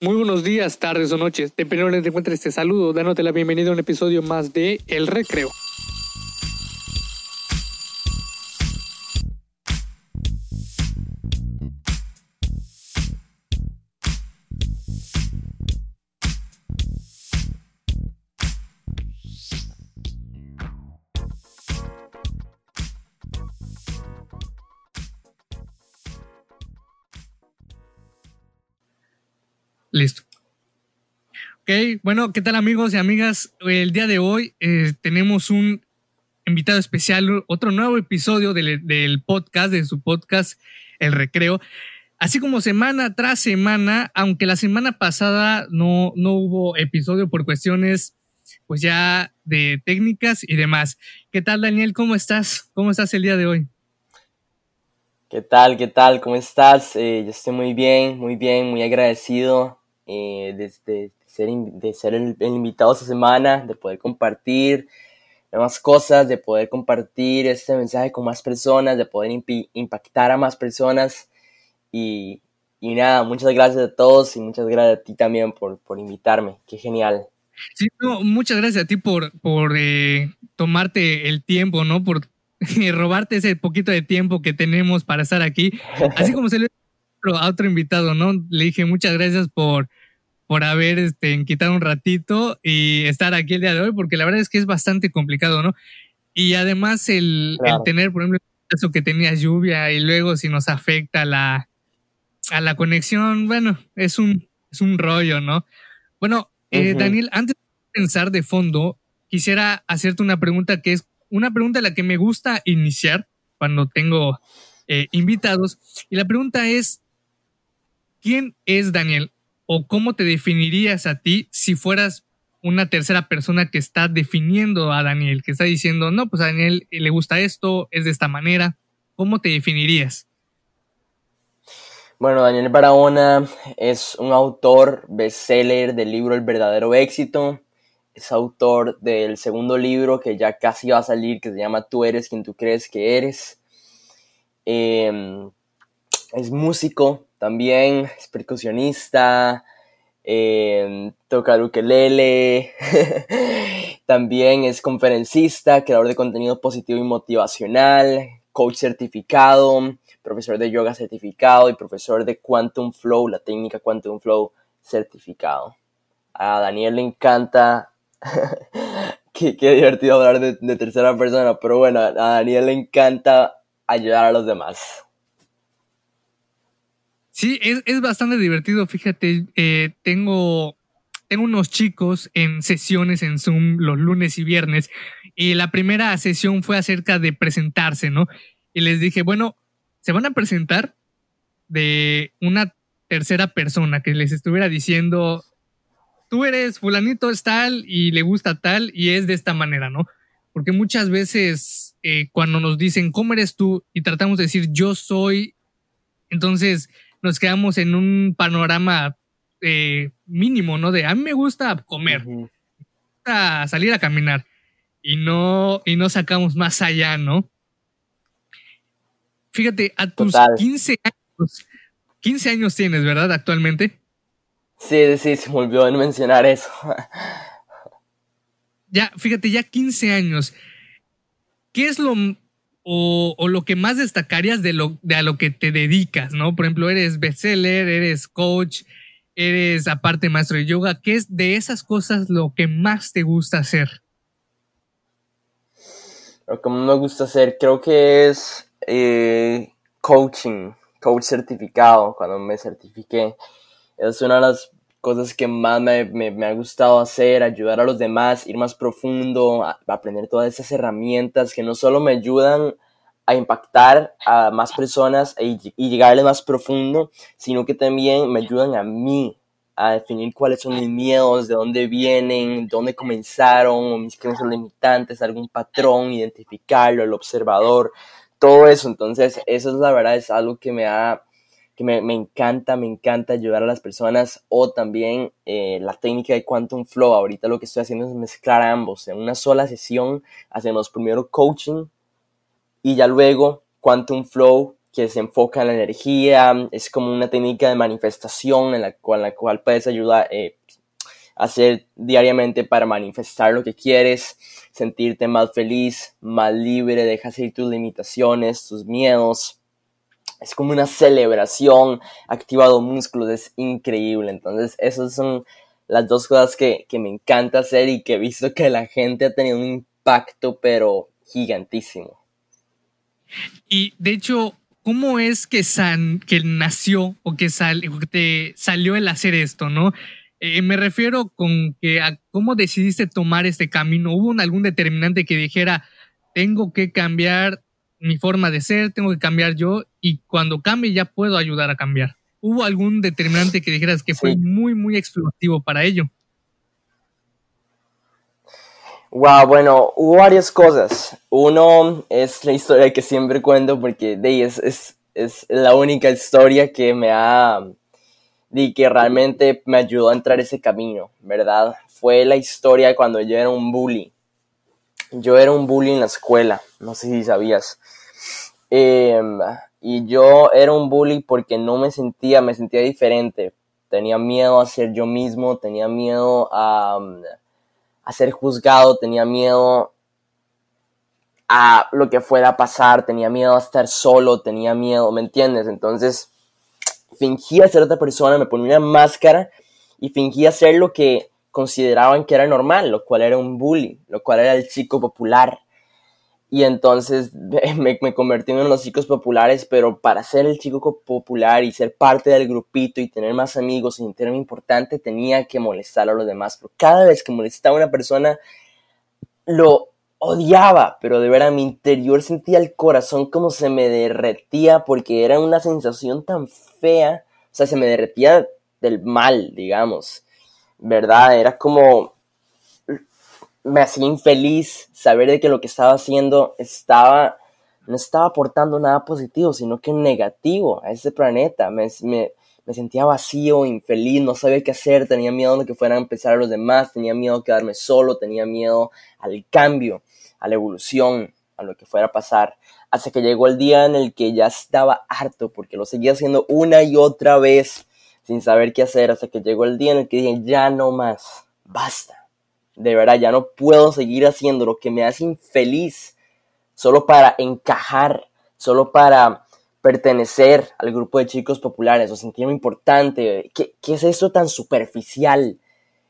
Muy buenos días, tardes o noches, dependiendo de donde te encuentres, te saludo, dándote la bienvenida a un episodio más de El Recreo. Ok, bueno, ¿qué tal amigos y amigas? El día de hoy eh, tenemos un invitado especial, otro nuevo episodio del, podcast, de su podcast El Recreo. Así como semana tras semana, aunque la semana pasada no, no hubo episodio por cuestiones pues ya de técnicas y demás. ¿Qué tal Daniel? ¿Cómo estás? ¿Cómo estás el día de hoy? ¿Qué tal? ¿Qué tal? ¿Cómo estás? Eh, yo estoy muy bien, muy bien, muy agradecido eh, de, de, ser, de ser el, el, invitado esta semana, de poder compartir nuevas cosas, de poder compartir este mensaje con más personas, de poder impactar a más personas. Y, y, nada, muchas gracias a todos y muchas gracias a ti también por, por invitarme. Qué genial. Sí, no, muchas gracias a ti por, por eh, tomarte el tiempo, ¿no? Por robarte ese poquito de tiempo que tenemos para estar aquí. Así como se le a otro invitado, ¿no? Le dije muchas gracias por, por haber este, quitado un ratito y estar aquí el día de hoy, porque la verdad es que es bastante complicado, ¿no? Y además el, claro. el tener, por ejemplo, eso que tenía lluvia y luego si nos afecta la, a la conexión, bueno, es un, es un rollo, ¿no? Bueno, eh, uh -huh. Daniel, antes de pensar de fondo, quisiera hacerte una pregunta que es una pregunta a la que me gusta iniciar cuando tengo eh, invitados. Y la pregunta es, ¿quién es Daniel? ¿O cómo te definirías a ti si fueras una tercera persona que está definiendo a Daniel, que está diciendo, no, pues a Daniel le gusta esto, es de esta manera? ¿Cómo te definirías? Bueno, Daniel Barahona es un autor bestseller del libro El verdadero éxito. Es autor del segundo libro que ya casi va a salir, que se llama Tú eres quien tú crees que eres. Eh, es músico también, es percusionista, eh, toca el ukelele, también es conferencista, creador de contenido positivo y motivacional, coach certificado, profesor de yoga certificado y profesor de Quantum Flow, la técnica Quantum Flow certificado. A Daniel le encanta, qué, qué, divertido hablar de, de, tercera persona, pero bueno, a Daniel le encanta ayudar a los demás. Sí, es, es bastante divertido, fíjate, eh, tengo, tengo unos chicos en sesiones en Zoom los lunes y viernes y la primera sesión fue acerca de presentarse, ¿no? Y les dije, bueno, se van a presentar de una tercera persona que les estuviera diciendo, tú eres fulanito es tal y le gusta tal y es de esta manera, ¿no? Porque muchas veces eh, cuando nos dicen, ¿cómo eres tú? Y tratamos de decir, yo soy, entonces nos quedamos en un panorama eh, mínimo, ¿no? De a mí me gusta comer, uh -huh. me gusta salir a caminar y no, y no sacamos más allá, ¿no? Fíjate, a tus Total. 15 años, 15 años tienes, ¿verdad? Actualmente. Sí, sí, se me olvidó mencionar eso. ya, fíjate, ya 15 años. ¿Qué es lo o, o, lo que más destacarías de, lo, de a lo que te dedicas, ¿no? Por ejemplo, eres bestseller, eres coach, eres aparte maestro de yoga. ¿Qué es de esas cosas lo que más te gusta hacer? Lo que más me gusta hacer creo que es eh, coaching, coach certificado, cuando me certifiqué. Es una de las cosas que más me, me, me, ha gustado hacer, ayudar a los demás, ir más profundo, a, aprender todas esas herramientas que no solo me ayudan a impactar a más personas y, y llegarle más profundo, sino que también me ayudan a mí a definir cuáles son mis miedos, de dónde vienen, dónde comenzaron, mis creencias limitantes, algún patrón, identificarlo, el observador, todo eso. Entonces, eso es la verdad, es algo que me ha que me, me, encanta, me encanta ayudar a las personas o también eh, la técnica de Quantum Flow. Ahorita lo que estoy haciendo es mezclar ambos. En una sola sesión hacemos primero coaching y ya luego Quantum Flow, que se enfoca en la energía, es como una técnica de manifestación en la cual, la cual puedes ayudar eh, a hacer diariamente para manifestar lo que quieres, sentirte más feliz, más libre, dejas ir tus limitaciones, tus miedos. Es como una celebración, activado músculos, es increíble. Entonces, esas son las dos cosas que, que me encanta hacer y que he visto que la gente ha tenido un impacto, pero gigantísimo. Y de hecho, ¿cómo es que, san, que nació o que, te salió el hacer esto, no? Eh, me refiero con que a cómo decidiste tomar este camino. ¿Hubo algún determinante que dijera, tengo que cambiar mi forma de ser, tengo que cambiar yo y cuando cambie ya puedo ayudar a cambiar? ¿Hubo algún determinante que dijeras que fue muy, muy explosivo para ello? Wow, bueno, hubo varias cosas. Uno es la historia que siempre cuento porque de es, es, es la única historia que me ha, de que realmente me ayudó a entrar ese camino, ¿verdad? Fue la historia cuando yo era un bully. Yo era un bully en la escuela, no sé si sabías. Eh, y yo era un bully porque no me sentía, me sentía diferente. Tenía miedo a ser yo mismo, tenía miedo a, a ser juzgado, tenía miedo a lo que fuera a pasar, tenía miedo a estar solo, tenía miedo, ¿me entiendes? Entonces fingía ser otra persona, me ponía una máscara y fingía ser lo que consideraban que era normal, lo cual era un bully, lo cual era el chico popular. Y entonces me, me convertí en uno de los chicos populares, pero para ser el chico popular y ser parte del grupito y tener más amigos y sentirme importante, tenía que molestar a los demás. Pero cada vez que molestaba a una persona, lo odiaba, pero de verdad mi interior sentía el corazón como se me derretía porque era una sensación tan fea, o sea, se me derretía del mal, digamos, ¿verdad? Era como me hacía infeliz saber de que lo que estaba haciendo estaba, no estaba aportando nada positivo, sino que negativo a ese planeta. Me, me, me sentía vacío, infeliz, no sabía qué hacer, tenía miedo de que fueran a empezar los demás, tenía miedo a quedarme solo, tenía miedo al cambio, a la evolución, a lo que fuera a pasar. Hasta que llegó el día en el que ya estaba harto, porque lo seguía haciendo una y otra vez, sin saber qué hacer, hasta que llegó el día en el que dije, ya no más, basta de verdad ya no puedo seguir haciendo lo que me hace infeliz solo para encajar, solo para pertenecer al grupo de chicos populares o sentirme importante. ¿Qué, qué es eso tan superficial?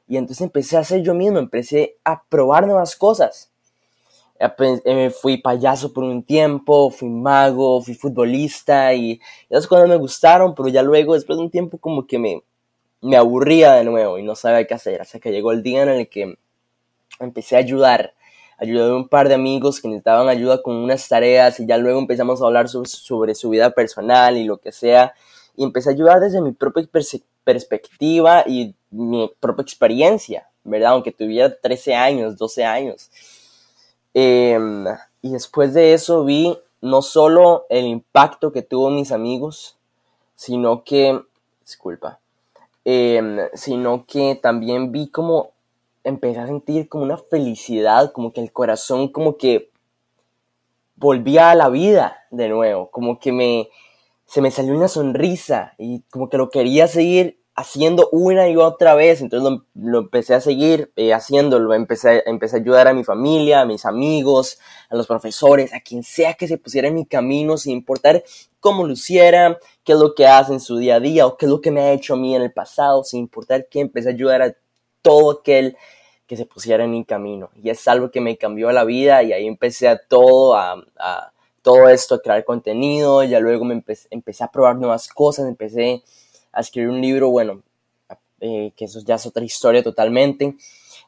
Y entonces empecé a hacer yo mismo, empecé a probar nuevas cosas. Eh, fui payaso por un tiempo, fui mago, fui futbolista y esas cosas me gustaron, pero ya luego, después de un tiempo, como que me, me aburría de nuevo y no sabía qué hacer. Hasta que llegó el día en el que empecé a ayudar. Ayudé a un par de amigos que necesitaban ayuda con unas tareas y ya luego empezamos a hablar sobre, su vida personal y lo que sea. Y empecé a ayudar desde mi propia perspectiva y mi propia experiencia, ¿verdad? Aunque tuviera 13 años, 12 años. Em, y después de eso vi no solo el impacto que tuvo mis amigos, sino que, disculpa, em, sino que también vi como empecé a sentir como una felicidad, como que el corazón como que volvía a la vida de nuevo, como que me, se me salió una sonrisa y como que lo quería seguir haciendo una y otra vez, entonces lo, empecé a seguir eh, haciéndolo, empecé, empecé a ayudar a mi familia, a mis amigos, a los profesores, a quien sea que se pusiera en mi camino, sin importar cómo luciera, qué es lo que hace en su día a día o qué es lo que me ha hecho a mí en el pasado, sin importar qué, empecé a ayudar a todo aquel que se pusiera en mi camino. Y es algo que me cambió la vida y ahí empecé a todo, a, todo esto, a crear contenido, ya luego me empecé, a probar nuevas cosas, empecé a escribir un libro, bueno, eh, que eso ya es otra historia totalmente.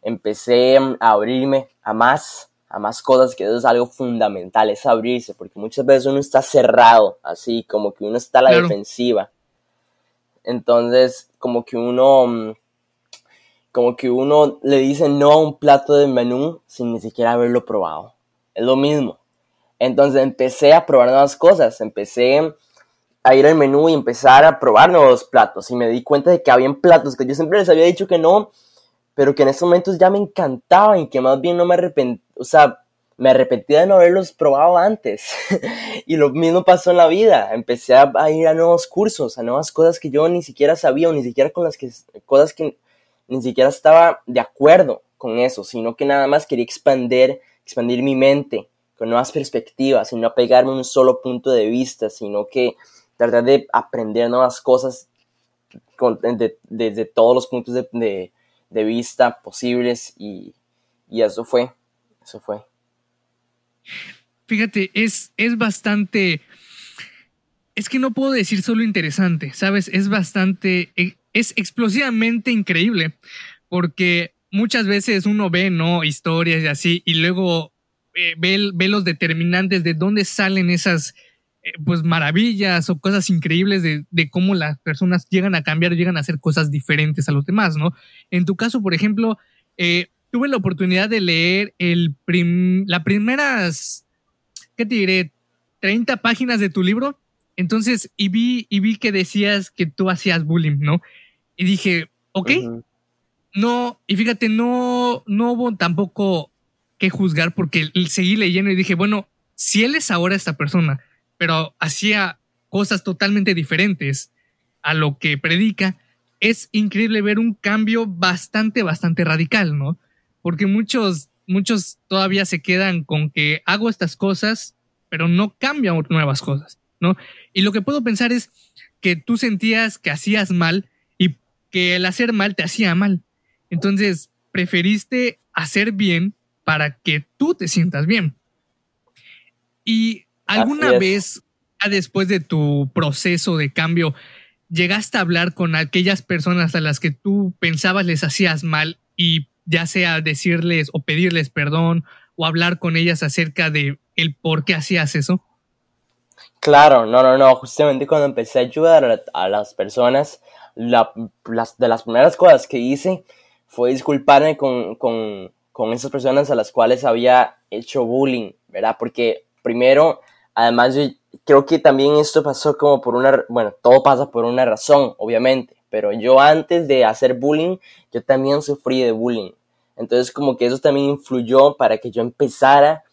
Empecé a abrirme a más, a más cosas, que eso es algo fundamental, es abrirse, porque muchas veces uno está cerrado, así como que uno está a la defensiva. Entonces, como que uno mm, como que uno le dice no a un plato de menú sin ni siquiera haberlo probado. Es lo mismo. Entonces empecé a probar nuevas cosas, empecé a ir al menú y empezar a probar nuevos platos y me di cuenta de que habían platos que yo siempre les había dicho que no, pero que en estos momentos ya me encantaban y que más bien no me arrepentía, o sea, me arrepentí de no haberlos probado antes. y lo mismo pasó en la vida. Empecé a, ir a nuevos cursos, a nuevas cosas que yo ni siquiera sabía o ni siquiera con las que, cosas que ni siquiera estaba de acuerdo con eso, sino que nada más quería expandir, expandir mi mente con nuevas perspectivas y no apegarme a un solo punto de vista, sino que tratar de aprender nuevas cosas desde todos los puntos de, vista posibles y, y eso fue, eso fue. Fíjate, es, es bastante. Es que no puedo decir solo interesante, ¿sabes? Es bastante. E, es explosivamente increíble. Porque muchas veces uno ve, ¿no? Historias y así, y luego eh, ve, ve, los determinantes de dónde salen esas. Eh, pues maravillas o cosas increíbles de, de, cómo las personas llegan a cambiar, llegan a hacer cosas diferentes a los demás, ¿no? En tu caso, por ejemplo, eh, tuve la oportunidad de leer el las primeras, ¿qué te diré? 30 páginas de tu libro. Entonces, y vi, y vi que decías que tú hacías bullying, ¿no? Y dije, ok, no, y fíjate, no, no hubo tampoco que juzgar porque seguí leyendo y dije, bueno, si él es ahora esta persona, pero hacía cosas totalmente diferentes a lo que predica, es increíble ver un cambio bastante, bastante radical, ¿no? porque muchos, muchos todavía se quedan con que hago estas cosas, pero no cambian nuevas cosas, ¿no? Y lo que puedo pensar es que tú sentías que hacías mal y que el hacer mal te hacía mal. Entonces, preferiste hacer bien para que tú te sientas bien. Y alguna vez, después de tu proceso de cambio, llegaste a hablar con aquellas personas a las que tú pensabas les hacías mal y ya sea decirles o pedirles perdón o hablar con ellas acerca de el por qué hacías eso? Claro, no, no, no. Justamente cuando empecé a ayudar a, las personas, la, las, de las primeras cosas que hice fue disculparme con, con, con esas personas a las cuales había hecho bullying, ¿verdad? Porque primero, además yo creo que también esto pasó como por una, bueno, todo pasa por una razón, obviamente, pero yo antes de hacer bullying, yo también sufrí de bullying. Entonces como que eso también influyó para que yo empezara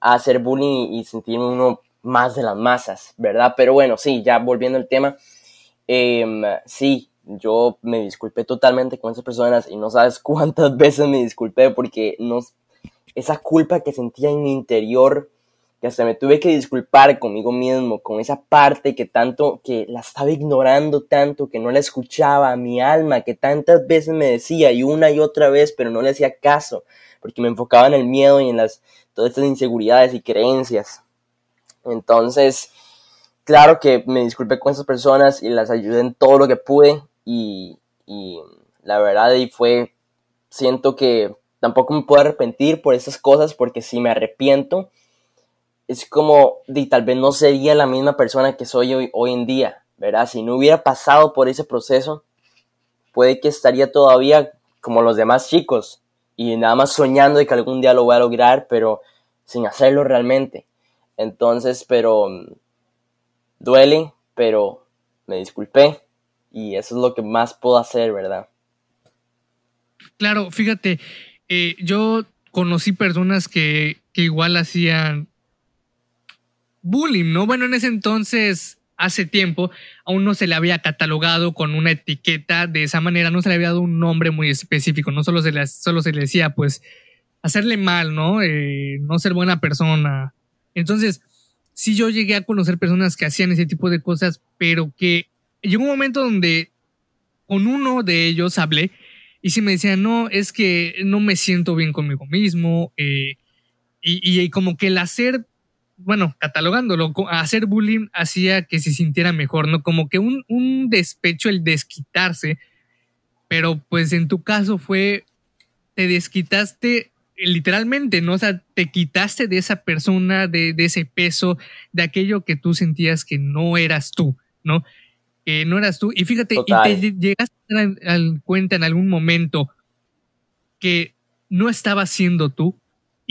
a hacer bullying y sentirme uno más de las masas, ¿verdad? Pero bueno, sí, ya volviendo al tema, em, sí, yo me disculpé totalmente con esas personas y no sabes cuántas veces me disculpé porque no, esa culpa que sentía en mi interior que hasta me tuve que disculpar conmigo mismo, con esa parte que tanto, que la estaba ignorando tanto, que no la escuchaba, mi alma, que tantas veces me decía y una y otra vez, pero no le hacía caso, porque me enfocaba en el miedo y en las, todas estas inseguridades y creencias. Entonces, claro que me disculpé con esas personas y las ayudé en todo lo que pude y, y la verdad y fue, siento que tampoco me puedo arrepentir por esas cosas porque si me arrepiento, es como, y tal vez no sería la misma persona que soy hoy, hoy en día, ¿verdad? Si no hubiera pasado por ese proceso, puede que estaría todavía como los demás chicos y nada más soñando de que algún día lo voy a lograr, pero sin hacerlo realmente. Entonces, pero mm, duele, pero me disculpé y eso es lo que más puedo hacer, ¿verdad? Claro, fíjate, eh, yo conocí personas que, que igual hacían bullying, ¿no? Bueno, en ese entonces, hace tiempo, aún no se le había catalogado con una etiqueta de esa manera, no se le había dado un nombre muy específico, no solo se le, solo se le decía, pues, hacerle mal, ¿no? Eh, no ser buena persona. Entonces, sí yo llegué a conocer personas que hacían ese tipo de cosas, pero que llegó un momento donde con uno de ellos hablé y sí me decían, no, es que no me siento bien conmigo mismo, eh, y, y, como que el hacer bueno, catalogándolo, hacer bullying hacía que se sintiera mejor, ¿no? Como que un, un despecho, el desquitarse, pero pues en tu caso fue, te desquitaste literalmente, ¿no? O sea, te quitaste de esa persona, de, de ese peso, de aquello que tú sentías que no eras tú, ¿no? Que no eras tú. Y fíjate, y te llegaste a dar cuenta en algún momento que no estabas siendo tú,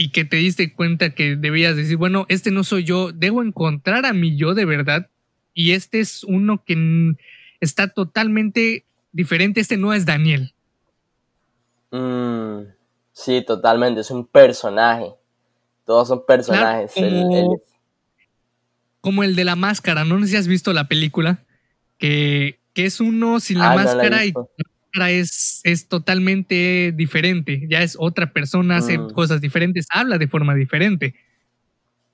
y que te diste cuenta que debías decir, bueno, este no soy yo, debo encontrar a mi yo de verdad y este es uno que está totalmente diferente, este no es Daniel. Mm, sí, totalmente, es un personaje, Todos son personajes. como, el, de la máscara, no sé si has visto la película, que, es uno sin la ah, máscara y la es, es totalmente diferente, ya es otra persona, hace mm. cosas diferentes, habla de forma diferente.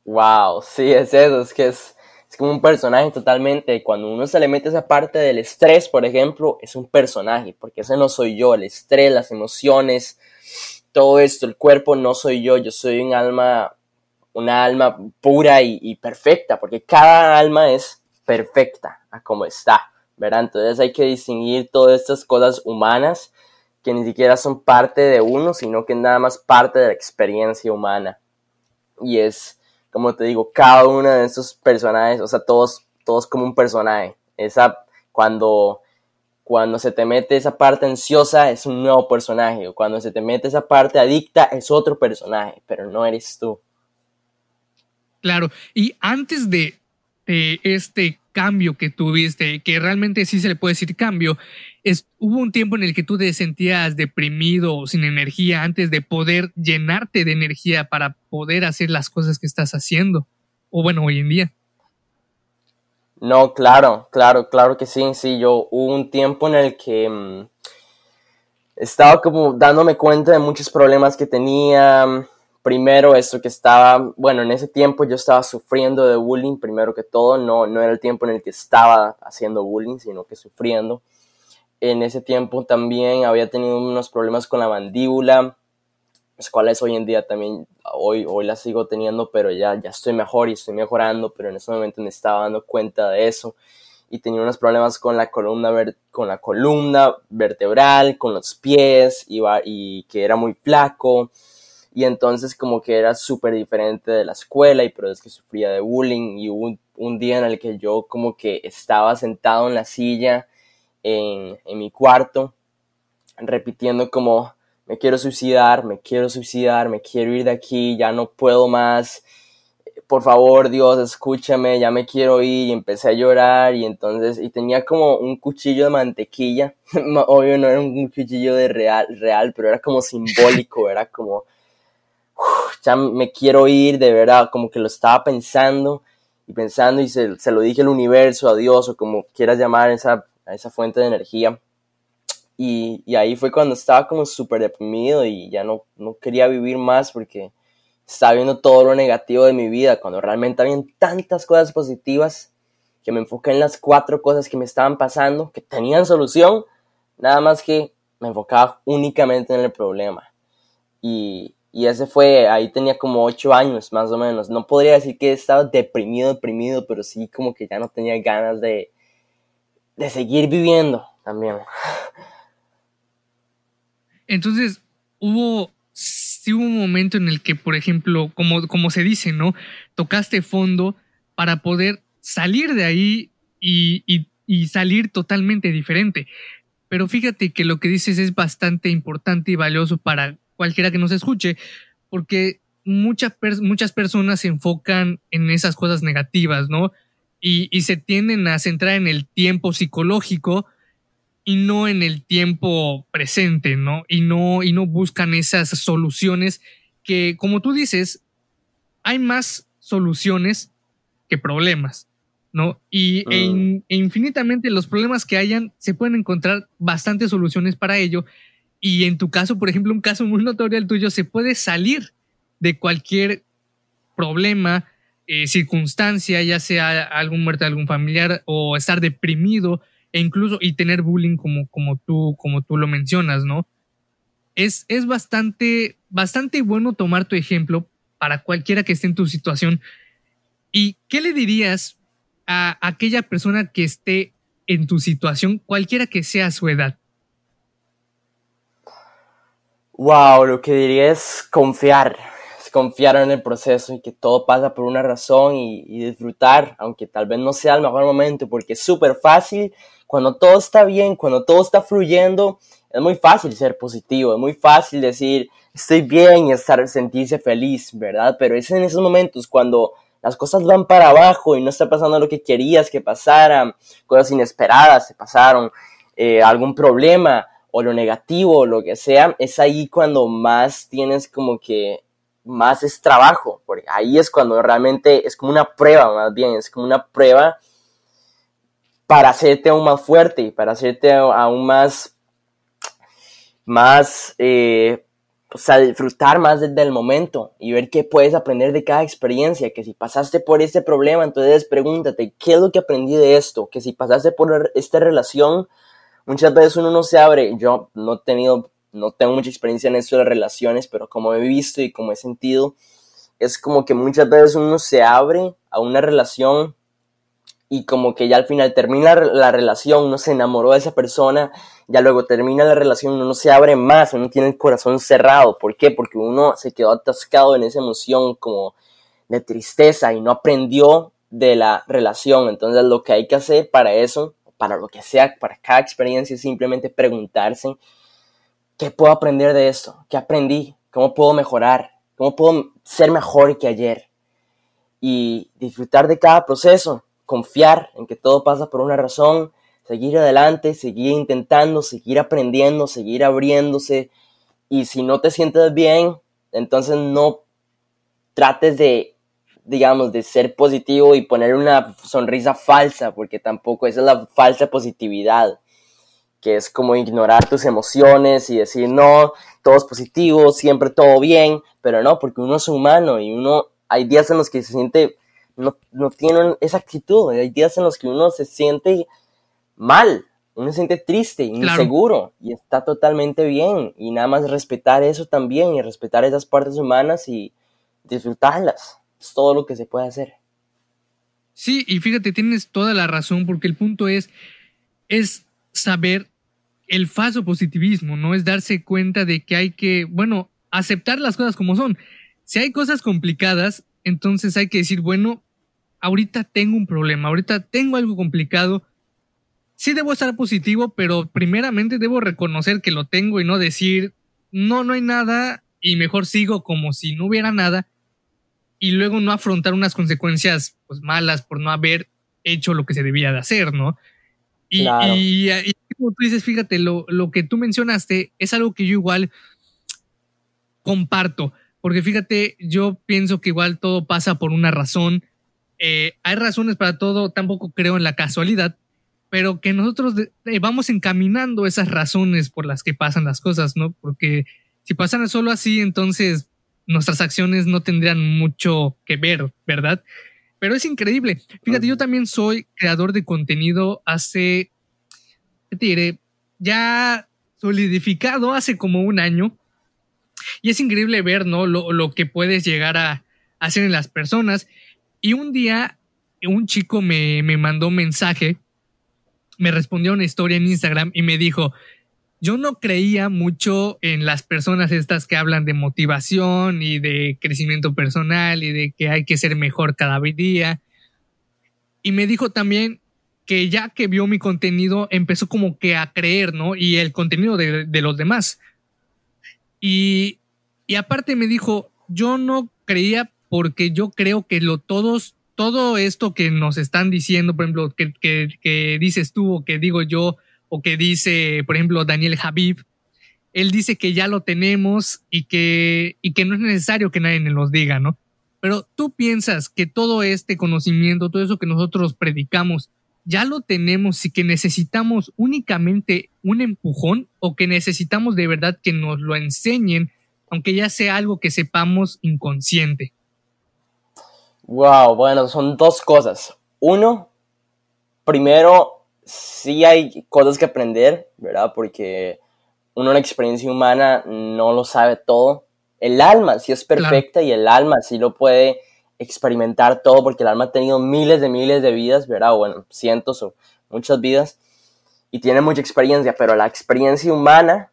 Wow, sí, es eso, es que es, es como un personaje totalmente. Cuando uno se le mete esa parte del estrés, por ejemplo, es un personaje, porque ese no soy yo, el estrés, las emociones, todo esto, el cuerpo no soy yo, yo soy un alma, una alma pura y, perfecta, porque cada alma es perfecta a como está, Entonces hay que distinguir todas estas cosas humanas que ni siquiera son parte de uno, sino que nada más parte de la experiencia humana. Y es, como te digo, cada uno de estos personajes, o sea, todos, todos como un personaje. Esa, cuando, cuando se te mete esa parte ansiosa, es un nuevo personaje. O cuando se te mete esa parte adicta, es otro personaje, pero no eres tú. Claro, y antes de, de este cambio que tuviste, que realmente sí se le puede decir cambio, es, hubo un tiempo en el que tú te sentías deprimido sin energía antes de poder llenarte de energía para poder hacer las cosas que estás haciendo. O bueno, hoy en día. No, claro, claro, claro que sí, sí. Yo hubo un tiempo en el que mm, estaba como dándome cuenta de muchos problemas que tenía. Primero, esto que estaba, bueno, en ese tiempo yo estaba sufriendo de bullying, primero que todo, no, no era el tiempo en el que estaba haciendo bullying, sino que sufriendo. En ese tiempo también había tenido unos problemas con la mandíbula, los cuales hoy en día también, hoy, hoy las sigo teniendo, pero ya, ya estoy mejor y estoy mejorando, pero en ese momento me estaba dando cuenta de eso. Y tenía unos problemas con la columna, con la columna vertebral, con los pies y, y que era muy flaco y entonces como que era súper diferente de la escuela y pero es que sufría de bullying y hubo un, un día en el que yo como que estaba sentado en la silla en, mi cuarto, repitiendo como, me quiero suicidar, me quiero suicidar, me quiero ir de aquí, ya no puedo más, por favor Dios, escúchame, ya me quiero ir, y empecé a llorar, y entonces, y tenía como un cuchillo de mantequilla, obvio no era un cuchillo de real, real, pero era como simbólico, era como, ya me quiero ir, de verdad, como que lo estaba pensando, y pensando, y se, se lo dije al universo, a Dios, o como quieras llamar esa a esa fuente de energía. Y, y ahí fue cuando estaba como súper deprimido y ya no, no quería vivir más porque estaba viendo todo lo negativo de mi vida, cuando realmente había tantas cosas positivas que me enfoqué en las cuatro cosas que me estaban pasando, que tenían solución, nada más que me enfocaba únicamente en el problema. Y, y ese fue, ahí tenía como ocho años más o menos. No podría decir que estaba deprimido, deprimido, pero sí como que ya no tenía ganas de, de seguir viviendo también. Entonces, hubo, un momento en el que, por ejemplo, como, como se dice, ¿no? Tocaste fondo para poder salir de ahí y, y, salir totalmente diferente. Pero fíjate que lo que dices es bastante importante y valioso para cualquiera que nos escuche, porque muchas, muchas personas se enfocan en esas cosas negativas, ¿no? y, se tienden a centrar en el tiempo psicológico y no en el tiempo presente, ¿no? Y no, y no buscan esas soluciones que, como tú dices, hay más soluciones que problemas, ¿no? Y e, mm. e infinitamente los problemas que hayan, se pueden encontrar bastantes soluciones para ello. Y en tu caso, por ejemplo, un caso muy notorio el tuyo, se puede salir de cualquier problema eh, circunstancia, ya sea algún muerte de algún familiar o estar deprimido e incluso y tener bullying como, como, tú, como tú lo mencionas, ¿no? Es, es bastante, bastante bueno tomar tu ejemplo para cualquiera que esté en tu situación. ¿Y qué le dirías a aquella persona que esté en tu situación, cualquiera que sea su edad? Wow, lo que diría es confiar confiar en el proceso y que todo pasa por una razón y, disfrutar, aunque tal vez no sea el mejor momento, porque es súper fácil, cuando todo está bien, cuando todo está fluyendo, es muy fácil ser positivo, es muy fácil decir estoy bien y estar, sentirse feliz, ¿verdad? Pero es en esos momentos cuando las cosas van para abajo y no está pasando lo que querías que pasara, cosas inesperadas se pasaron, eh, algún problema o lo negativo o lo que sea, es ahí cuando más tienes como que más es trabajo, porque ahí es cuando realmente es como una prueba, más bien, es como una prueba para hacerte aún más fuerte, para hacerte aún más, más, eh, o sea, disfrutar más desde el momento y ver qué puedes aprender de cada experiencia, que si pasaste por este problema, entonces pregúntate, ¿qué es lo que aprendí de esto? Que si pasaste por esta relación, muchas veces uno no se abre, yo no he tenido, no tengo mucha experiencia en esto de relaciones, pero como he visto y como he sentido, es como que muchas veces uno se abre a una relación y como que ya al final termina la relación, uno se enamoró de esa persona, ya luego termina la relación, uno no se abre más, uno tiene el corazón cerrado. ¿Por qué? Porque uno se quedó atascado en esa emoción como de tristeza y no aprendió de la relación. Entonces lo que hay que hacer para eso, para lo que sea, para cada experiencia, simplemente preguntarse, ¿qué puedo aprender de esto? ¿Qué aprendí? ¿Cómo puedo mejorar? ¿Cómo puedo ser mejor que ayer? Y disfrutar de cada proceso confiar en que todo pasa por una razón, seguir adelante, seguir intentando, seguir aprendiendo, seguir abriéndose. Y si no te sientes bien, entonces no trates de, digamos, de ser positivo y poner una sonrisa falsa, porque tampoco esa es la falsa positividad, que es como ignorar tus emociones y decir, no, todo es positivo, siempre todo bien, pero no, porque uno es humano y uno, hay días en los que se siente no, no tienen esa actitud. Hay días en los que uno se siente mal, uno se siente triste, inseguro, y está totalmente bien. Y nada más respetar eso también, y respetar esas partes humanas y disfrutarlas. Es todo lo que se puede hacer. Sí, y fíjate, tienes toda la razón, porque el punto es, es saber el falso positivismo, ¿no? Es darse cuenta de que hay que, bueno, aceptar las cosas como son. Si hay cosas complicadas, entonces hay que decir, bueno, ahorita tengo un problema, ahorita tengo algo complicado. Sí debo estar positivo, pero primeramente debo reconocer que lo tengo y no decir, no, no hay nada y mejor sigo como si no hubiera nada y luego no afrontar unas consecuencias pues, malas por no haber hecho lo que se debía de hacer, ¿no? Y, y, como tú dices, fíjate, lo, lo que tú mencionaste es algo que yo igual comparto, porque fíjate, yo pienso que igual todo pasa por una razón eh, hay razones para todo, tampoco creo en la casualidad, pero que nosotros eh, vamos encaminando esas razones por las que pasan las cosas, ¿no? Porque si pasan solo así, entonces nuestras acciones no tendrían mucho que ver, ¿verdad? Pero es increíble. Fíjate, yo también soy creador de contenido hace, ¿qué te diré? Ya solidificado hace como un año. Y es increíble ver, ¿no? Lo, lo que puedes llegar a hacer en las personas. Y un día un chico me, me mandó un mensaje, me respondió una historia en Instagram y me dijo, yo no creía mucho en las personas estas que hablan de motivación y de crecimiento personal y de que hay que ser mejor cada día. Y me dijo también que ya que vio mi contenido empezó como que a creer, ¿no? Y el contenido de, los demás. Y, y aparte me dijo, yo no creía porque yo creo que lo todos, todo esto que nos están diciendo, por ejemplo, que, que, dices tú o que digo yo, o que dice, por ejemplo, Daniel Javib, él dice que ya lo tenemos y que, y que no es necesario que nadie nos diga, ¿no? Pero tú piensas que todo este conocimiento, todo eso que nosotros predicamos, ya lo tenemos y que necesitamos únicamente un empujón o que necesitamos de verdad que nos lo enseñen, aunque ya sea algo que sepamos inconsciente. Wow, bueno, son dos cosas. Uno, primero, sí hay cosas que aprender, ¿verdad? Porque uno en la experiencia humana no lo sabe todo. El alma sí es perfecta y el alma sí lo puede experimentar todo porque el alma ha tenido miles de miles de vidas, ¿verdad? Bueno, cientos o muchas vidas y tiene mucha experiencia, pero la experiencia humana,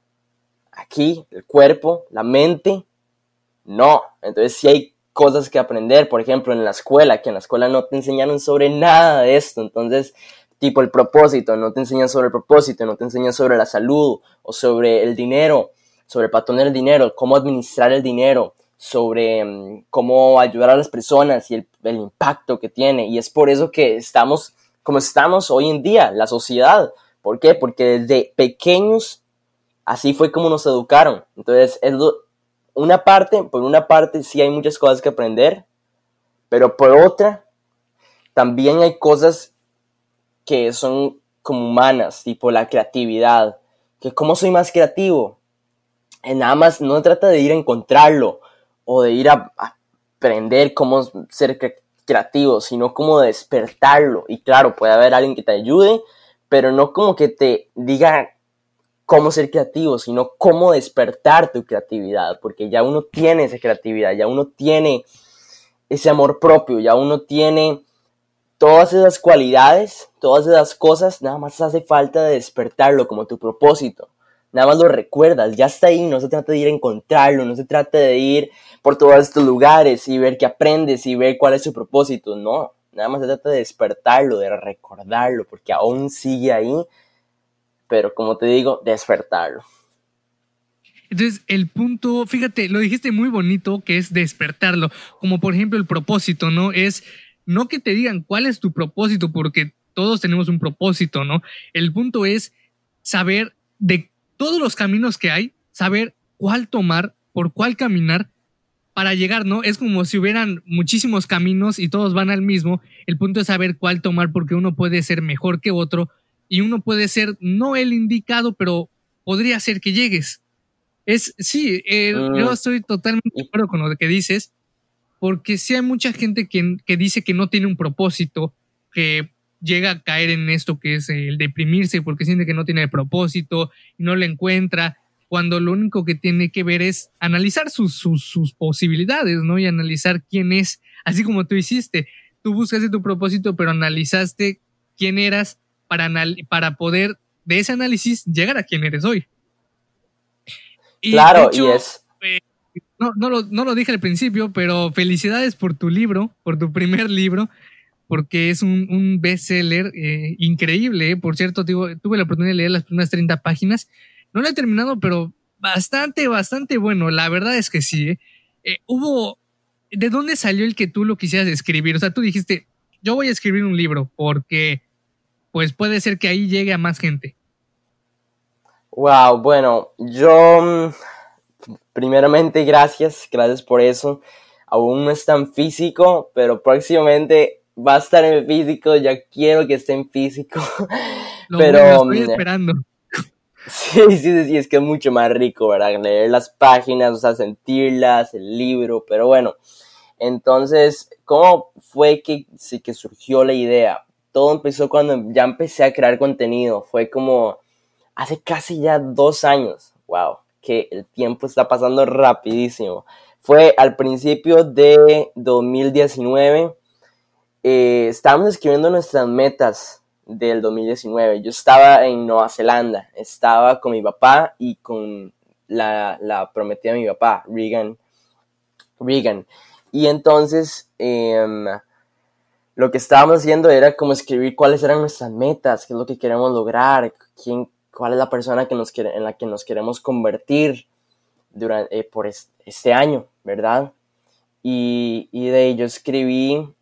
aquí, el cuerpo, la mente, no. Entonces sí hay cosas que aprender, por ejemplo, en la escuela, que en la escuela no te enseñaron sobre nada de esto, entonces, tipo el propósito, no te enseñan sobre el propósito, no te enseñan sobre la salud o sobre el dinero, sobre el patrón del dinero, cómo administrar el dinero, sobre mm, cómo ayudar a las personas y el, impacto que tiene. Y es por eso que estamos como estamos hoy en día, la sociedad. ¿Por qué? Porque desde pequeños así fue como nos educaron. Entonces, es una parte, por una parte sí hay muchas cosas que aprender, pero por otra, también hay cosas que son como humanas, tipo la creatividad, que cómo soy más creativo. Y nada más no trata de ir a encontrarlo o de ir a, aprender cómo ser creativo, sino como despertarlo. Y claro, puede haber alguien que te ayude, pero no como que te diga cómo ser creativo, sino cómo despertar tu creatividad, porque ya uno tiene esa creatividad, ya uno tiene ese amor propio, ya uno tiene todas esas cualidades, todas esas cosas, nada más hace falta de despertarlo como tu propósito. Nada más lo recuerdas, ya está ahí, no se trata de ir a encontrarlo, no se trata de ir por todos estos lugares y ver qué aprendes y ver cuál es su propósito, no, nada más se trata de despertarlo, de recordarlo, porque aún sigue ahí, pero como te digo, despertarlo. Entonces, el punto, fíjate, lo dijiste muy bonito, que es despertarlo, como por ejemplo el propósito, ¿no? Es no que te digan cuál es tu propósito, porque todos tenemos un propósito, ¿no? El punto es saber de todos los caminos que hay, saber cuál tomar, por cuál caminar para llegar, ¿no? Es como si hubieran muchísimos caminos y todos van al mismo. El punto es saber cuál tomar porque uno puede ser mejor que otro y uno puede ser no el indicado, pero podría ser que llegues. Es, sí, eh, mm. yo estoy totalmente de acuerdo con lo que dices, porque sí hay mucha gente que, que dice que no tiene un propósito, que llega a caer en esto que es el deprimirse porque siente que no tiene propósito y no lo encuentra, cuando lo único que tiene que ver es analizar sus, sus, posibilidades, ¿no? Y analizar quién es, así como tú hiciste. Tú buscaste tu propósito, pero analizaste quién eras para, para poder de ese análisis llegar a quién eres hoy. claro, y es... Eh, no, no, lo, no lo dije al principio, pero felicidades por tu libro, por tu primer libro porque es un, un bestseller eh, increíble. Eh. Por cierto, tuve la oportunidad de leer las primeras 30 páginas. No lo he terminado, pero bastante, bastante bueno. La verdad es que sí. Eh. hubo. ¿De dónde salió el que tú lo quisieras escribir? O sea, tú dijiste, yo voy a escribir un libro porque, pues puede ser que ahí llegue a más gente. Wow, bueno, yo. Primeramente, gracias, gracias por eso. Aún no es tan físico, pero próximamente va a estar en físico, ya quiero que esté en físico. pero estoy esperando. Sí, sí, sí, es que es mucho más rico, ¿verdad? Leer las páginas, o sea, sentirlas, el libro, pero bueno. Entonces, ¿cómo fue que, sí, que surgió la idea? Todo empezó cuando ya empecé a crear contenido. Fue como hace casi ya dos años. Wow, que el tiempo está pasando rapidísimo. Fue al principio de 2019 eh, estábamos escribiendo nuestras metas del 2019. Yo estaba en Nueva Zelanda, estaba con mi papá y con la, la prometida de mi papá, Regan. Regan. Y entonces em, lo que estábamos haciendo era como escribir cuáles eran nuestras metas, qué es lo que queremos lograr, quién, cuál es la persona que nos quiere, en la que nos queremos convertir durante, eh, por este, año, ¿verdad? Y, y de ello escribí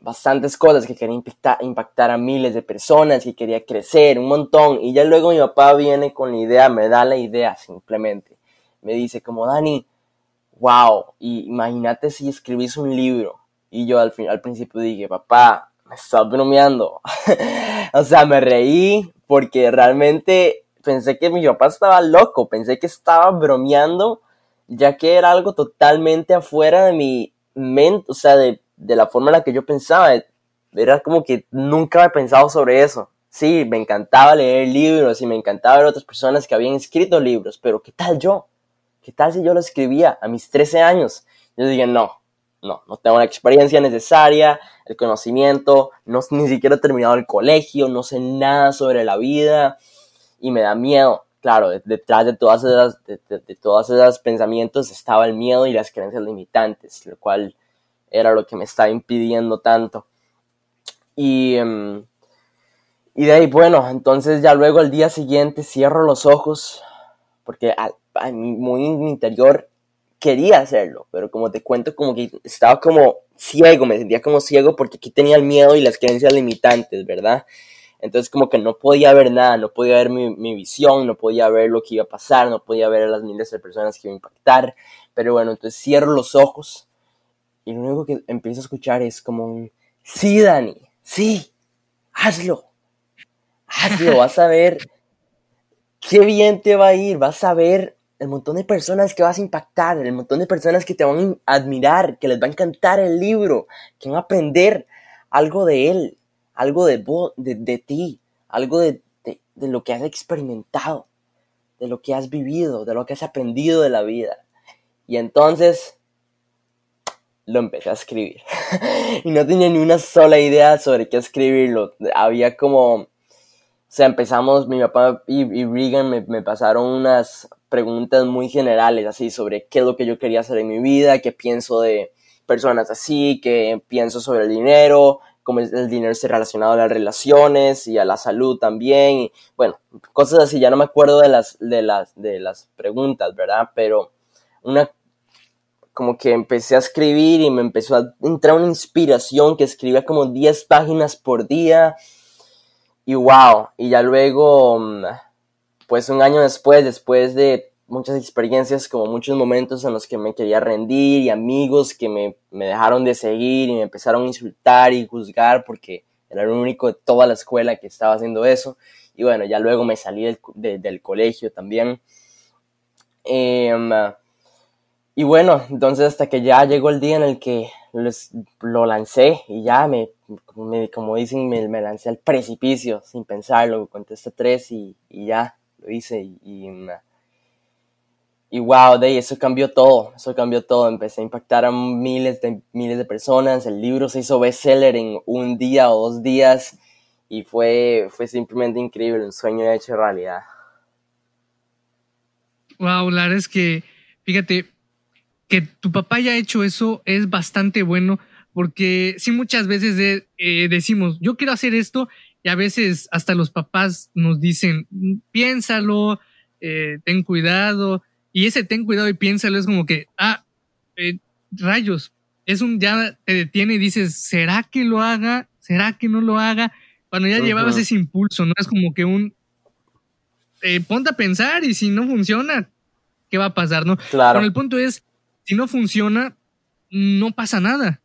bastantes cosas, que quería impactar, a miles de personas, que quería crecer un montón. Y ya luego mi papá viene con la idea, me da la idea simplemente. Me dice como, Dani, wow, imagínate si escribís un libro. Y yo al, fin, al principio dije, papá, me estás bromeando. o sea, me reí porque realmente pensé que mi papá estaba loco, pensé que estaba bromeando, ya que era algo totalmente afuera de mi mente, o sea, de de la forma en la que yo pensaba. Era como que nunca había pensado sobre eso. Sí, me encantaba leer libros y me encantaba ver otras personas que habían escrito libros, pero ¿qué tal yo? ¿Qué tal si yo lo escribía a mis 13 años? Yo dije, no, no, no tengo la experiencia necesaria, el conocimiento, no, ni siquiera he terminado el colegio, no sé nada sobre la vida y me da miedo. Claro, detrás de todas esas, de, todos esos pensamientos estaba el miedo y las creencias limitantes, lo cual era lo que me estaba impidiendo tanto. Y, em, y de ahí, bueno, entonces ya luego al día siguiente cierro los ojos, porque muy en mi interior quería hacerlo, pero como te cuento, como que estaba como ciego, me sentía como ciego porque aquí tenía el miedo y las creencias limitantes, ¿verdad? Entonces como que no podía ver nada, no podía ver mi, mi, visión, no podía ver lo que iba a pasar, no podía ver a las miles de personas que iba a impactar. Pero bueno, entonces cierro los ojos y lo único que empiezo a escuchar es como un, sí, Dani, sí, hazlo, hazlo, vas a ver qué bien te va a ir, vas a ver el montón de personas que vas a impactar, el montón de personas que te van a admirar, que les va a encantar el libro, que van a aprender algo de él, algo de, de, de ti, algo de, de, de lo que has experimentado, de lo que has vivido, de lo que has aprendido de la vida. Y entonces lo empecé a escribir. y no tenía ni una sola idea sobre qué escribirlo. Había como, sea, empezamos, mi papá y, y Regan me, me, pasaron unas preguntas muy generales, así, sobre qué es lo que yo quería hacer en mi vida, qué pienso de personas así, qué pienso sobre el dinero, cómo el dinero está relacionado a las relaciones y a la salud también. Bueno, cosas así, ya no me acuerdo de las, de las, de las preguntas, ¿verdad? Pero una como que empecé a escribir y me empezó a entrar una inspiración que escribía como 10 páginas por día. Y wow, y ya luego, pues un año después, después de muchas experiencias, como muchos momentos en los que me quería rendir y amigos que me, me dejaron de seguir y me empezaron a insultar y juzgar porque era el único de toda la escuela que estaba haciendo eso. Y bueno, ya luego me salí del, de, del colegio también. Eh, y bueno, entonces hasta que ya llegó el día en el que les, lo lancé y ya me, me como dicen, me, me, lancé al precipicio sin pensarlo, contesté tres y, y ya lo hice y, y, y wow, de eso cambió todo, eso cambió todo, empecé a impactar a miles de, miles de personas, el libro se hizo bestseller en un día o dos días y fue, fue simplemente increíble, un sueño hecho realidad. Wow, la verdad es que, fíjate, que tu papá haya hecho eso es bastante bueno porque sí muchas veces de, eh, decimos, yo quiero hacer esto y a veces hasta los papás nos dicen, piénsalo, eh, ten cuidado y ese ten cuidado y piénsalo es como que, ah, eh, rayos, es un ya te detiene y dices, ¿será que lo haga? ¿Será que no lo haga? Cuando ya uh -huh. llevabas ese impulso, ¿no? Es como que un, ponte a pensar y si no funciona, ¿qué va a pasar, no? Claro. Pero el punto es, si no funciona, no pasa nada,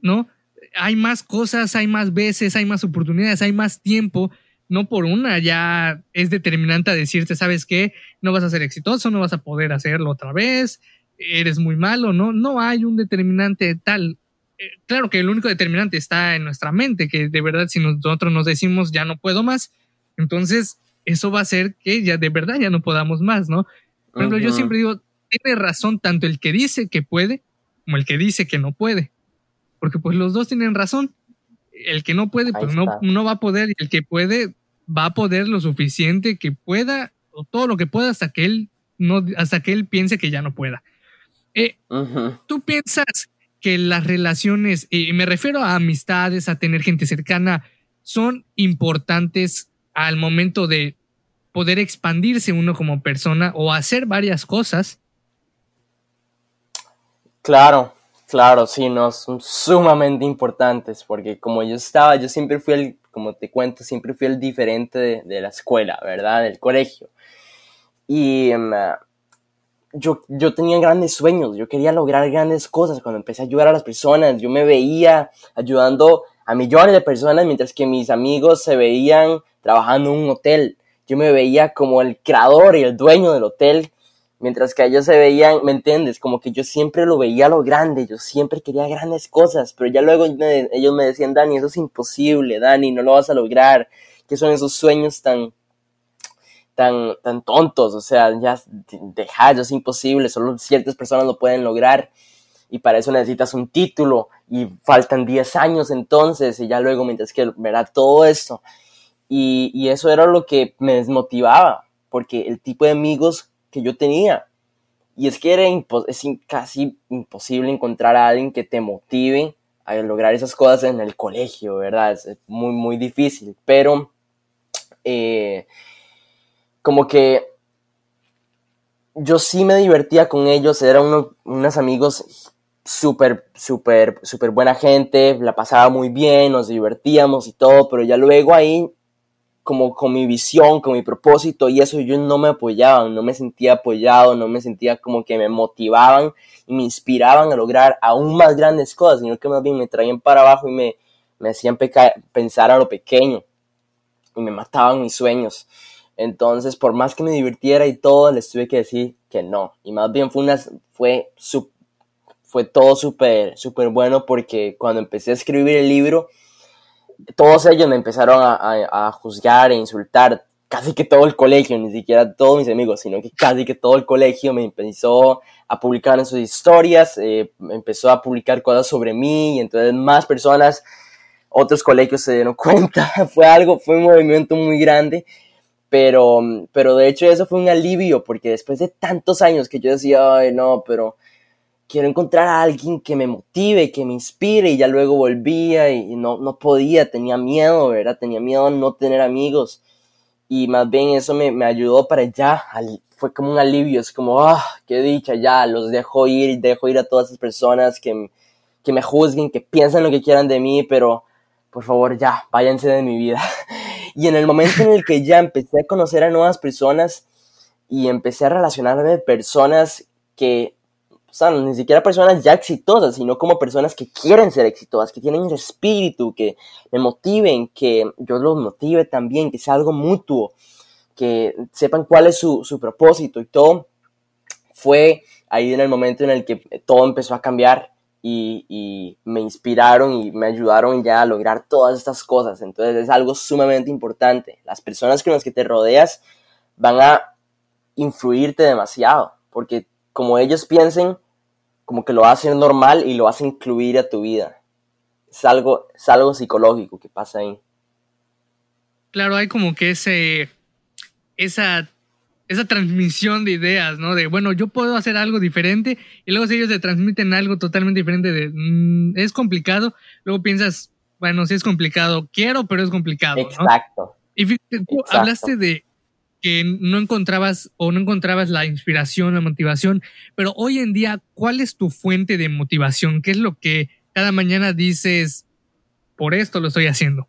¿no? Hay más cosas, hay más veces, hay más oportunidades, hay más tiempo. No por una ya es determinante a decirte, ¿sabes qué? No vas a ser exitoso, no vas a poder hacerlo otra vez, eres muy malo, ¿no? No hay un determinante tal. Eh, claro que el único determinante está en nuestra mente, que de verdad si nosotros nos decimos ya no puedo más, entonces eso va a hacer que ya de verdad ya no podamos más, ¿no? Por ejemplo, uh -huh. yo siempre digo, tiene razón tanto el que dice que puede como el que dice que no puede. Porque pues los dos tienen razón. El que no puede, pues no, no va a poder, y el que puede va a poder lo suficiente que pueda, o todo lo que pueda hasta que él no, hasta que él piense que ya no pueda. Eh, uh -huh. Tú piensas que las relaciones, y me refiero a amistades, a tener gente cercana, son importantes al momento de poder expandirse uno como persona o hacer varias cosas Claro, claro, sí, no, son sumamente importantes, porque como yo estaba, yo siempre fui el, como te cuento, siempre fui el diferente de, la escuela, ¿verdad? Del colegio. Y um, yo, yo tenía grandes sueños, yo quería lograr grandes cosas cuando empecé a ayudar a las personas, yo me veía ayudando a millones de personas mientras que mis amigos se veían trabajando en un hotel. Yo me veía como el creador y el dueño del hotel mientras que ellos se veían, ¿me entiendes? Como que yo siempre lo veía lo grande, yo siempre quería grandes cosas, pero ya luego ellos me decían, Dani, eso es imposible, Dani, no lo vas a lograr, que son esos sueños tan, tan, tan tontos, o sea, ya dejar, eso es imposible, solo ciertas personas lo pueden lograr, y para eso necesitas un título, y faltan 10 años entonces, y ya luego mientras que verá todo esto, y, y eso era lo que me desmotivaba, porque el tipo de amigos que yo tenía. Y es que era es casi imposible encontrar a alguien que te motive a lograr esas cosas en el colegio, ¿verdad? Es muy, muy difícil. Pero, eh, como que yo sí me divertía con ellos, eran uno, unos amigos súper, súper, súper buena gente, la pasaba muy bien, nos divertíamos y todo, pero ya luego ahí como con mi visión, con mi propósito y eso ellos no me apoyaban, no me sentía apoyado, no me sentía como que me motivaban y me inspiraban a lograr aún más grandes cosas, sino que más bien me traían para abajo y me, me hacían pensar a lo pequeño y me mataban mis sueños. Entonces, por más que me divirtiera y todo, les tuve que decir que no. Y más bien fue, una, fue, fue todo súper, súper bueno porque cuando empecé a escribir el libro, todos ellos me empezaron a, juzgar e insultar, casi que todo el colegio, ni siquiera todos mis amigos, sino que casi que todo el colegio me empezó a publicar en sus historias, eh, empezó a publicar cosas sobre mí y entonces más personas, otros colegios se dieron cuenta, fue algo, fue un movimiento muy grande, pero, pero de hecho eso fue un alivio porque después de tantos años que yo decía, ay no, pero quiero encontrar a alguien que me motive, que me inspire y ya luego volvía y no, no podía, tenía miedo, ¿verdad? Tenía miedo a no tener amigos y más bien eso me, me ayudó para ya, fue como un alivio, es como, ah, qué dicha, ya, los dejo ir, dejo ir a todas esas personas que, que me juzguen, que piensan lo que quieran de mí, pero por favor ya, váyanse de mi vida. y en el momento en el que ya empecé a conocer a nuevas personas y empecé a relacionarme con personas que o sea, ni siquiera personas ya exitosas, sino como personas que quieren ser exitosas, que tienen el espíritu, que me motiven, que yo los motive también, que sea algo mutuo, que sepan cuál es su, su propósito y todo. Fue ahí en el momento en el que todo empezó a cambiar y, y, me inspiraron y me ayudaron ya a lograr todas estas cosas. Entonces es algo sumamente importante. Las personas con las que te rodeas van a influirte demasiado, porque como ellos piensen, como que lo hacen normal y lo hacen incluir a tu vida. Es algo, es algo psicológico que pasa ahí. Claro, hay como que ese, esa, esa transmisión de ideas, ¿no? De, bueno, yo puedo hacer algo diferente y luego si ellos te transmiten algo totalmente diferente de, mm, es complicado, luego piensas, bueno, sí es complicado, quiero, pero es complicado. Exacto. Y fíjate, tú hablaste de, que no encontrabas o no encontrabas la inspiración, la motivación, pero hoy en día, ¿cuál es tu fuente de motivación? ¿Qué es lo que cada mañana dices, por esto lo estoy haciendo?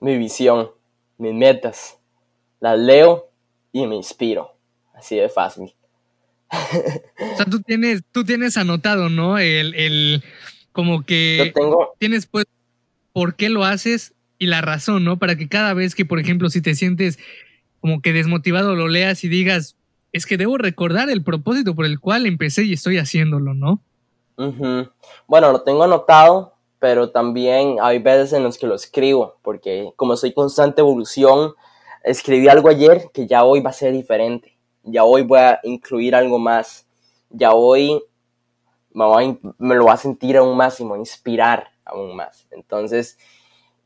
Mi visión, mis metas, las leo y me inspiro, así de fácil. O sea, tú tienes, tú tienes anotado, ¿no? El, el como que tengo... tienes pues por qué lo haces y la razón, ¿no? Para que cada vez que, por ejemplo, si te sientes como que desmotivado, lo leas y digas, es que debo recordar el propósito por el cual empecé y estoy haciéndolo, ¿no? Bueno, lo tengo anotado, pero también hay veces en los que lo escribo, porque como soy constante evolución, escribí algo ayer que ya hoy va a ser diferente, ya hoy voy a incluir algo más, ya hoy me, me lo va a sentir aún más y me va a inspirar aún más. Entonces,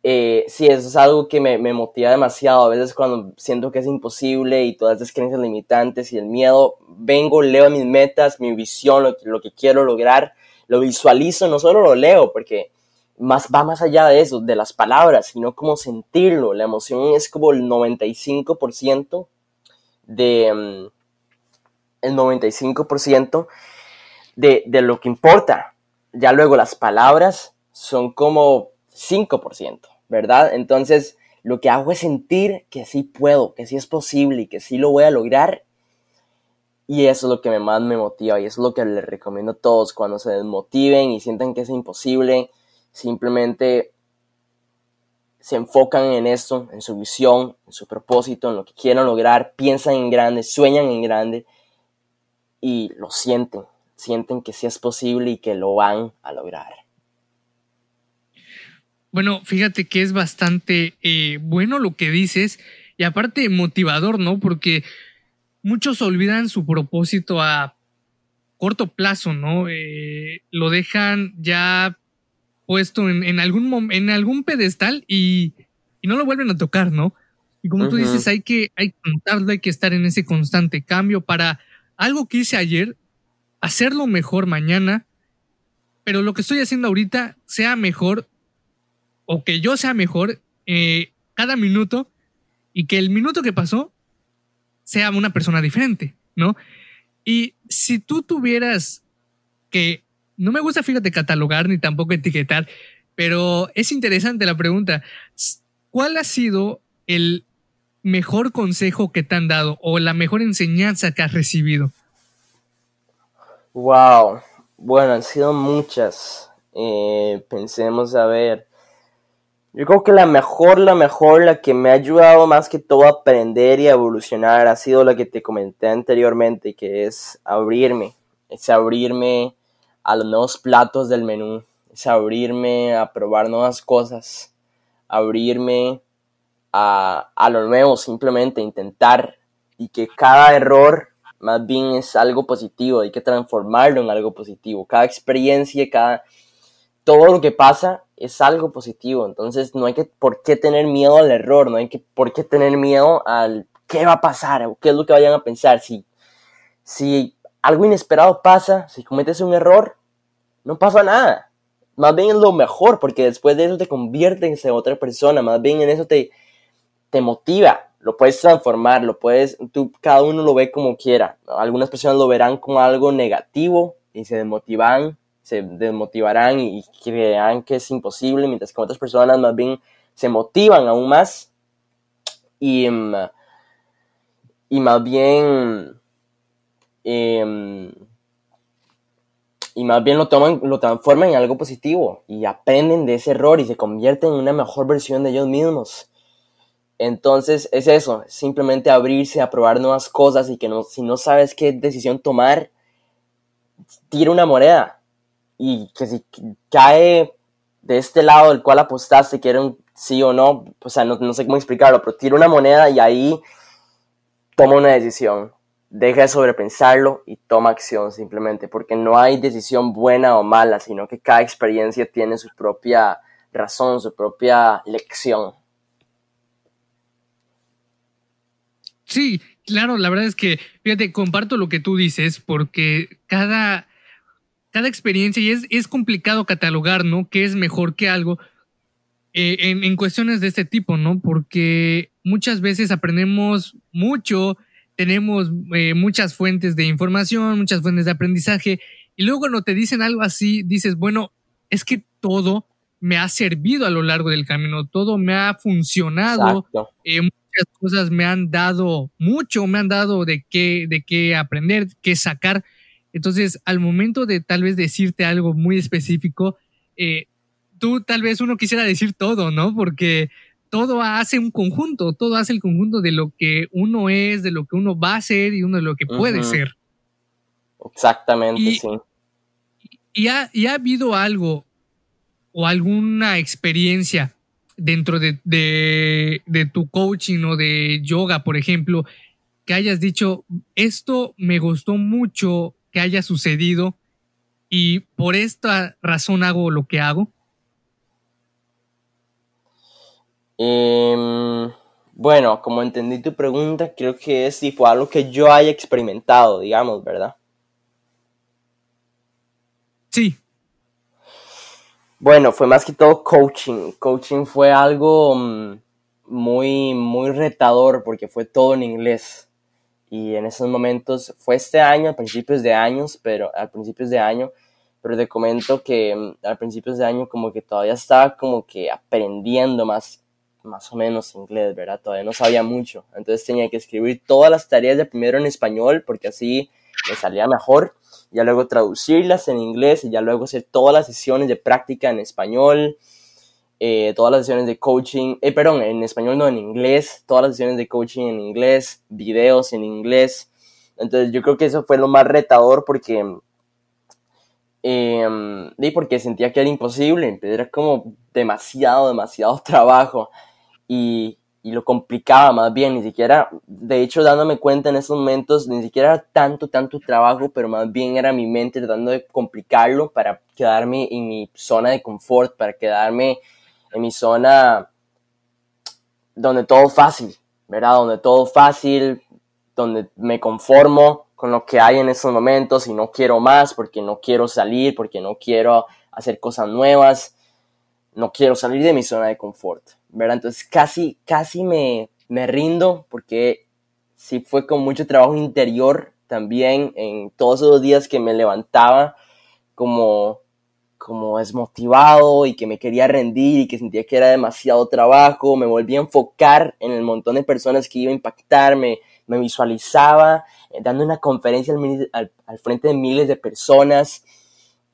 eh, sí, eso es algo que me, motiva demasiado. A veces cuando siento que es imposible y todas esas creencias limitantes y el miedo, vengo, leo mis metas, mi visión, lo, lo que quiero lograr, lo visualizo, no solo lo leo, porque más, va más allá de eso, de las palabras, sino como sentirlo. La emoción es como el 95% de... Mm, el 95% de, de lo que importa. Ya luego las palabras son como 5%. ¿Verdad? Entonces, lo que hago es sentir que sí puedo, que sí es posible y que sí lo voy a lograr. Y eso es lo que más me motiva y eso es lo que les recomiendo a todos cuando se desmotiven y sientan que es imposible. Simplemente se enfocan en esto, en su visión, en su propósito, en lo que quieren lograr, piensan en grande, sueñan en grande y lo sienten, sienten que sí es posible y que lo van a lograr. Bueno, fíjate que es bastante eh, bueno lo que dices y aparte motivador, ¿no? Porque muchos olvidan su propósito a corto plazo, ¿no? Eh, lo dejan ya puesto en, algún, en algún pedestal y, no lo vuelven a tocar, ¿no? Y como tú dices, hay que, hay que hay que estar en ese constante cambio para algo que hice ayer, hacerlo mejor mañana, pero lo que estoy haciendo ahorita sea mejor o que yo sea mejor eh, cada minuto y que el minuto que pasó sea una persona diferente, ¿no? Y si tú tuvieras que, no me gusta, fíjate, catalogar ni tampoco etiquetar, pero es interesante la pregunta. ¿cuál ha sido el mejor consejo que te han dado o la mejor enseñanza que has recibido? Wow, bueno, han sido muchas. Eh, pensemos a ver. Yo creo que la mejor, la mejor, la que me ha ayudado más que todo a aprender y a evolucionar ha sido la que te comenté anteriormente, que es abrirme. Es abrirme a los nuevos platos del menú. Es abrirme a probar nuevas cosas. Abrirme a, a lo nuevo, simplemente intentar. Y que cada error más bien es algo positivo, hay que transformarlo en algo positivo. Cada experiencia, cada todo lo que pasa es algo positivo, entonces no hay que por qué tener miedo al error, no hay que por qué tener miedo al qué va a pasar o qué es lo que vayan a pensar. Si, si algo inesperado pasa, si cometes un error, no pasa nada. Más bien es lo mejor, porque después de eso te conviertes en otra persona, más bien en eso te, te motiva, lo puedes transformar, lo puedes, tú, cada uno lo ve como quiera. Algunas personas lo verán como algo negativo y se desmotivan se desmotivarán y creerán que es imposible, mientras que otras personas más bien se motivan aún más y, mm, y más bien em, y más bien lo toman, lo transforman en algo positivo y aprenden de ese error y se convierten en una mejor versión de ellos mismos. Entonces es eso, simplemente abrirse a probar nuevas cosas y que no, si no sabes qué decisión tomar, tira una moneda, y que si cae de este lado del cual apostaste, que era un sí o no, o sea, no, sé cómo explicarlo, pero tira una moneda y ahí toma una decisión. Deja de sobrepensarlo y toma acción simplemente, porque no hay decisión buena o mala, sino que cada experiencia tiene su propia razón, su propia lección. Sí, claro, la verdad es que, fíjate, comparto lo que tú dices, porque cada, cada experiencia y es, complicado catalogar, ¿no? ¿Qué es mejor que algo? Eh, en, cuestiones de este tipo, ¿no? Porque muchas veces aprendemos mucho, tenemos eh, muchas fuentes de información, muchas fuentes de aprendizaje, y luego cuando te dicen algo así, dices, bueno, es que todo me ha servido a lo largo del camino, todo me ha funcionado, eh, muchas cosas me han dado mucho, me han dado de qué, de qué aprender, qué sacar. Entonces, al momento de tal vez decirte algo muy específico, eh, tú tal vez uno quisiera decir todo, ¿no? Porque todo hace un conjunto, todo hace el conjunto de lo que uno es, de lo que uno va a ser y uno de lo que puede ser. Exactamente, sí. Y ha, ha, habido algo o alguna experiencia dentro de, de, tu coaching o de yoga, por ejemplo, que hayas dicho, esto me gustó mucho que haya sucedido y por esta razón hago lo que hago? Em, bueno, como entendí tu pregunta, creo que es fue algo que yo haya experimentado, digamos, ¿verdad? Sí. Bueno, fue más que todo coaching. Coaching fue algo mm, muy, muy retador porque fue todo en inglés y en esos momentos fue este año, a principios de años, pero a principios de año, pero te comento que mm, a principios de año como que todavía estaba como que aprendiendo más, más o menos inglés, ¿verdad? Todavía no sabía mucho, entonces tenía que escribir todas las tareas de primero en español porque así me salía mejor, ya luego traducirlas en inglés y ya luego hacer todas las sesiones de práctica en español, eh, todas las sesiones de coaching, eh, perdón, en español no, en inglés, todas las sesiones de coaching en inglés, videos en inglés. Entonces yo creo que eso fue lo más retador porque, eh, porque sentía que era imposible, era como demasiado, demasiado trabajo y, y lo complicaba más bien, ni siquiera, de hecho dándome cuenta en esos momentos, ni siquiera era tanto, tanto trabajo, pero más bien era mi mente tratando de complicarlo para quedarme en mi zona de confort, para quedarme en mi zona donde todo fácil, ¿verdad? Donde todo fácil, donde me conformo con lo que hay en esos momentos y no quiero más porque no quiero salir, porque no quiero hacer cosas nuevas, no quiero salir de mi zona de confort, ¿verdad? Entonces casi, casi me, me rindo porque sí fue con mucho trabajo interior también en todos esos días que me levantaba como como desmotivado y que me quería rendir y que sentía que era demasiado trabajo, me volví a enfocar en el montón de personas que iba a impactarme, me visualizaba eh, dando una conferencia al, al, frente de miles de personas,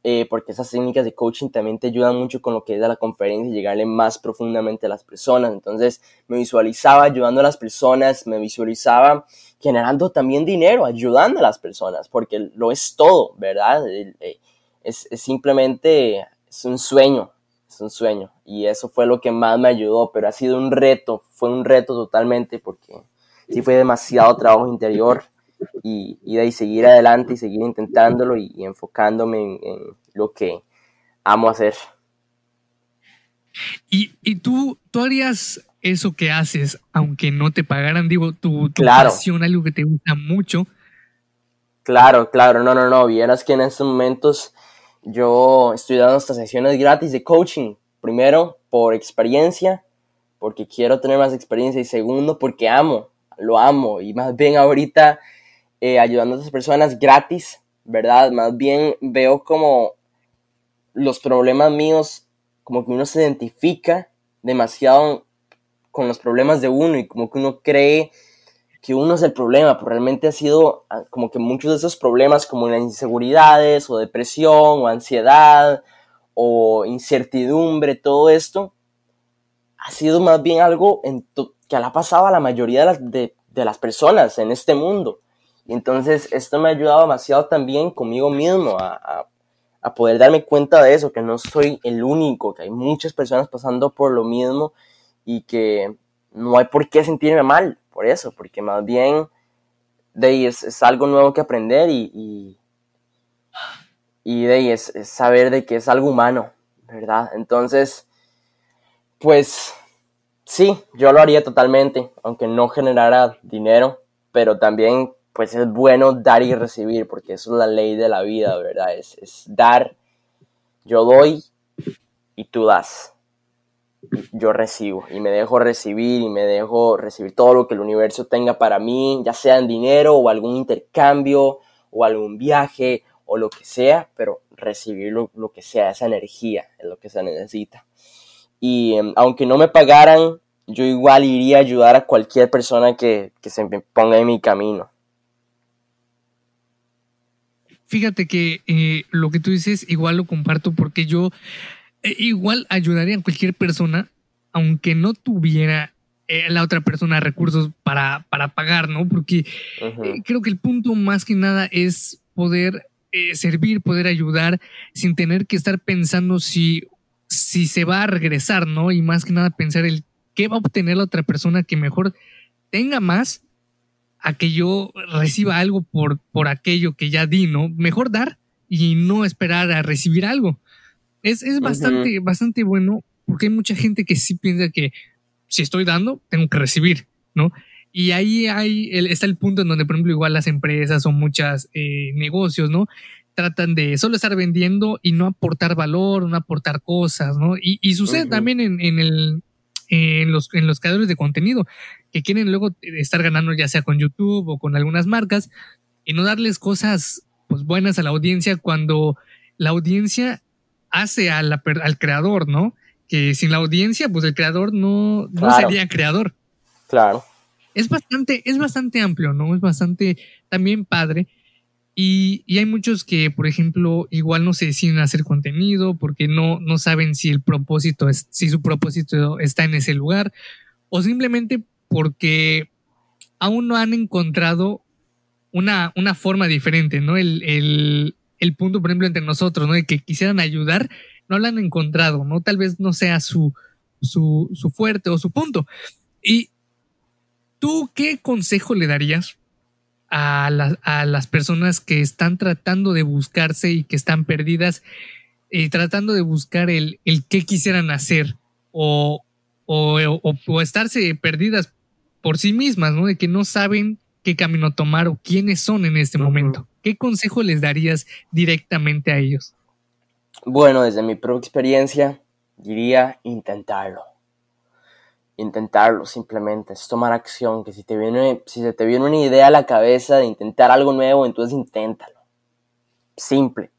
eh, porque esas técnicas de coaching también te ayudan mucho con lo que es la conferencia y llegarle más profundamente a las personas. Entonces me visualizaba ayudando a las personas, me visualizaba generando también dinero, ayudando a las personas, porque lo es todo, ¿verdad? Eh, es, simplemente, es un sueño, es un sueño. Y eso fue lo que más me ayudó, pero ha sido un reto, fue un reto totalmente, porque sí fue demasiado trabajo interior y, de ahí seguir adelante y seguir intentándolo y, enfocándome en, lo que amo hacer. ¿Y, y tú, tú harías eso que haces, aunque no te pagaran, digo, tu, tu pasión, algo que te gusta mucho? Claro, claro, no, no, no, vieras que en estos momentos yo estoy dando estas sesiones gratis de coaching, primero por experiencia, porque quiero tener más experiencia. Y segundo porque amo, lo amo. Y más bien ahorita eh, ayudando a otras personas gratis, ¿verdad? Más bien veo como los problemas míos, como que uno se identifica demasiado con los problemas de uno y como que uno cree que uno es el problema, pero realmente ha sido ah, como que muchos de esos problemas como las inseguridades o depresión o ansiedad o incertidumbre, todo esto ha sido más bien algo que le ha pasado a la mayoría de las, de las personas en este mundo. Y entonces esto me ha ayudado demasiado también conmigo mismo a, a, poder darme cuenta de eso, que no soy el único, que hay muchas personas pasando por lo mismo y que no hay por qué sentirme mal por eso, porque más bien de ahí es, es algo nuevo que aprender y, y, y de ahí es, saber de que es algo humano, ¿verdad? Entonces, pues sí, yo lo haría totalmente, aunque no generara dinero, pero también pues es bueno dar y recibir, porque eso es la ley de la vida, ¿verdad? Es, es dar, yo doy y tú das. Yo recibo y me dejo recibir y me dejo recibir todo lo que el universo tenga para mí, ya sea en dinero o algún intercambio o algún viaje o lo que sea, pero recibir lo, que sea, esa energía es lo que se necesita. Y em, aunque no me pagaran, yo igual iría a ayudar a cualquier persona que, que se ponga en mi camino. Fíjate que eh, lo que tú dices igual lo comparto porque yo eh, igual ayudaría a cualquier persona, aunque no tuviera eh, la otra persona recursos para, para pagar, ¿no? Porque creo que el punto más que nada es poder servir, poder ayudar sin tener que estar pensando si, si se va a regresar, ¿no? Y más que nada pensar el qué va a obtener la otra persona que mejor tenga más a que yo reciba algo por, por aquello que ya di, ¿no? Mejor dar y no esperar a recibir algo. Es, es bastante, bastante bueno porque hay mucha gente que sí piensa que si estoy dando, tengo que recibir, ¿no? Y ahí hay, está el punto en donde, por ejemplo, igual las empresas o muchos eh, negocios, ¿no? Tratan de solo estar vendiendo y no aportar valor, no aportar cosas, ¿no? Y, y sucede también en, en, el, en los, en los creadores de contenido que quieren luego estar ganando ya sea con YouTube o con algunas marcas y no darles cosas pues buenas a la audiencia cuando la audiencia hace al creador, ¿no? Que sin la audiencia, pues el creador no, no sería creador. Claro. Es bastante, es bastante amplio, ¿no? Es bastante también padre. Y, y, hay muchos que, por ejemplo, igual no se deciden hacer contenido porque no, no saben si el propósito es, si su propósito está en ese lugar, o simplemente porque aún no han encontrado una, una forma diferente, ¿no? El, el, el, punto, por ejemplo, entre nosotros, ¿no? De que quisieran ayudar, no lo han encontrado, ¿no? Tal vez no sea su, su, su fuerte o su punto. Y tú, ¿qué consejo le darías a, a las personas que están tratando de buscarse y que están perdidas, y eh, tratando de buscar el, el qué quisieran hacer o, o, o, estarse perdidas por sí mismas, ¿no? De que no saben qué camino tomar o quiénes son en este momento. ¿Qué consejo les darías directamente a ellos? Bueno, desde mi propia experiencia, diría intentarlo. Intentarlo simplemente, es tomar acción, que si, te viene, si se te viene una idea a la cabeza de intentar algo nuevo, entonces inténtalo. Simple,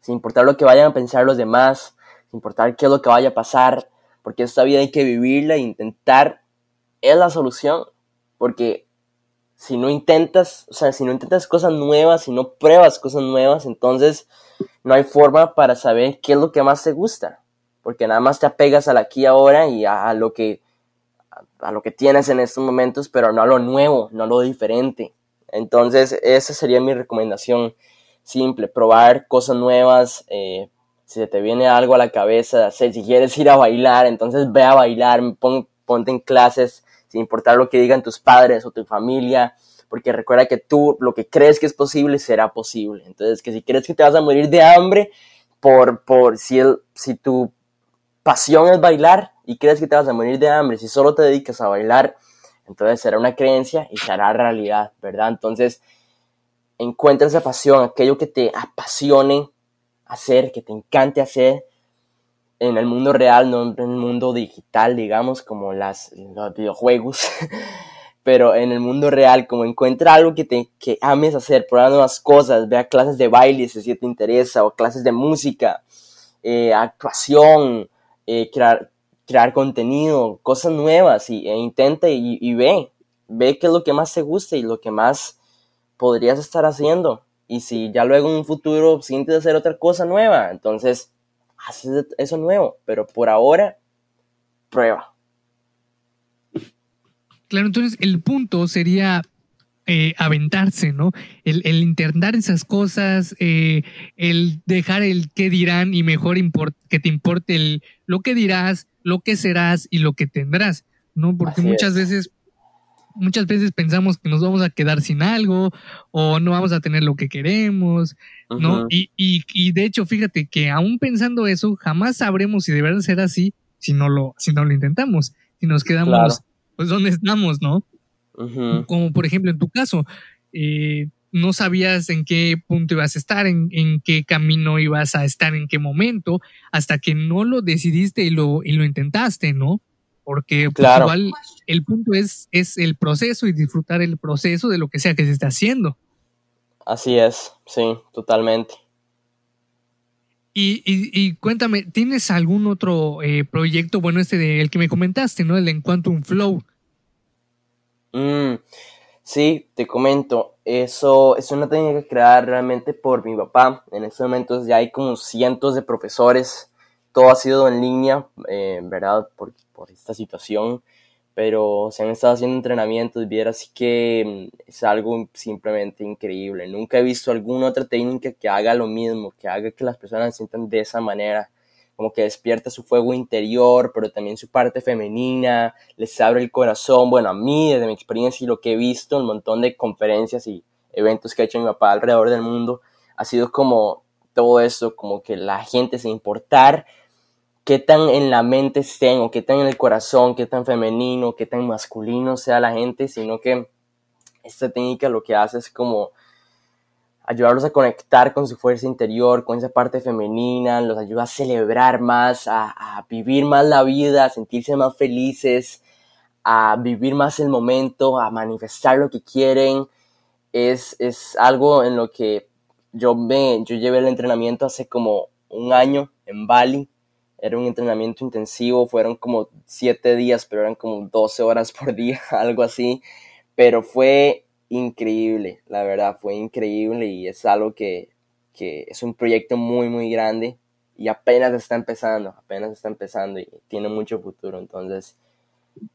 sin importar lo que vayan a pensar los demás, sin importar qué es lo que vaya a pasar, porque esta vida hay que vivirla e intentar es la solución, porque si no intentas, o sea, si no intentas cosas nuevas, si no pruebas cosas nuevas, entonces no hay forma para saber qué es lo que más te gusta, porque nada más te apegas al aquí ahora y a, lo que a lo que tienes en estos momentos, pero no a lo nuevo, no a lo diferente. Entonces, esa sería mi recomendación simple, probar cosas nuevas, eh, si se te viene algo a la cabeza, si quieres ir a bailar, entonces ve a bailar, ponte en clases, sin importar lo que digan tus padres o tu familia, porque recuerda que tú lo que crees que es posible será posible. Entonces, que si crees que te vas a morir de hambre por, por si, el, si tu pasión es bailar y crees que te vas a morir de hambre, si solo te dedicas a bailar, entonces será una creencia y será realidad, ¿verdad? Entonces, encuentra esa pasión, aquello que te apasione hacer, que te encante hacer en el mundo real, no en el mundo digital, digamos, como las, los videojuegos, pero en el mundo real, como encuentra algo que te que ames hacer, probar nuevas cosas, vea clases de baile si te interesa, o clases de música, eh, actuación, eh, crear, crear contenido, cosas nuevas, y, e intenta y, y ve, ve qué es lo que más te gusta y lo que más podrías estar haciendo. Y si ya luego en un futuro sientes hacer otra cosa nueva, entonces haces eso nuevo. Pero por ahora, prueba. Claro, entonces el punto sería eh, aventarse, ¿no? El, el, intentar esas cosas, eh, el dejar el qué dirán y mejor que te importe el, lo que dirás, lo que serás y lo que tendrás, ¿no? Porque muchas veces muchas veces pensamos que nos vamos a quedar sin algo o no vamos a tener lo que queremos, ¿no? y, y, y, de hecho, fíjate que aún pensando eso, jamás sabremos si de verdad será así si no lo, si no lo intentamos, si nos quedamos, pues, donde estamos, ¿no? Como por ejemplo en tu caso, eh, no sabías en qué punto ibas a estar, en, en, qué camino ibas a estar, en qué momento, hasta que no lo decidiste y lo, y lo intentaste, ¿no? Porque pues, igual el punto es, es el proceso y disfrutar el proceso de lo que sea que se esté haciendo. Así es, sí, totalmente. Y, y, cuéntame, ¿tienes algún otro eh, proyecto, bueno, este del que me comentaste, ¿no? El en Quantum Flow. Mm, sí, te comento, eso es una técnica creada realmente por mi papá. En estos momentos ya hay como cientos de profesores, todo ha sido en línea, eh, ¿verdad? Porque por esta situación, pero se han estado haciendo entrenamientos así que mm, es algo simplemente increíble. Nunca he visto alguna otra técnica que haga lo mismo, que haga que las personas se sientan de esa manera, como que despierta su fuego interior, pero también su parte femenina, les abre el corazón. Bueno, a mí, desde mi experiencia y lo que he visto, un montón de conferencias y eventos que ha hecho mi papá alrededor del mundo, ha sido como todo eso, como que la gente se importar qué tan en la mente estén o qué tan en el corazón, qué tan femenino, qué tan masculino sea la gente, sino que esta técnica lo que hace es como ayudarlos a conectar con su fuerza interior, con esa parte femenina, los ayuda a celebrar más, a, vivir más la vida, a sentirse más felices, a vivir más el momento, a manifestar lo que quieren. Es, es algo en lo que yo, me, yo llevé el entrenamiento hace como un año en Bali era un entrenamiento intensivo, fueron como siete días, pero eran como 12 horas por día, algo así. Pero fue increíble, la verdad, fue increíble y es algo que, que es un proyecto muy, muy grande y apenas está empezando, apenas está empezando y tiene mucho futuro. Entonces,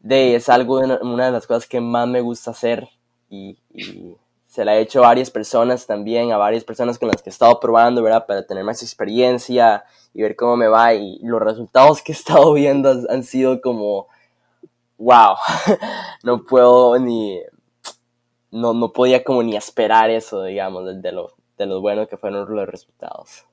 de, es algo, una de las cosas que más me gusta hacer y, se la he hecho a varias personas también, a varias personas con las que he estado probando, ¿verdad? Para tener más experiencia y ver cómo me va. Y los resultados que he estado viendo han, sido como, wow, no puedo ni, no, no podía como ni esperar eso, digamos, de, de, lo, de lo bueno que fueron los resultados.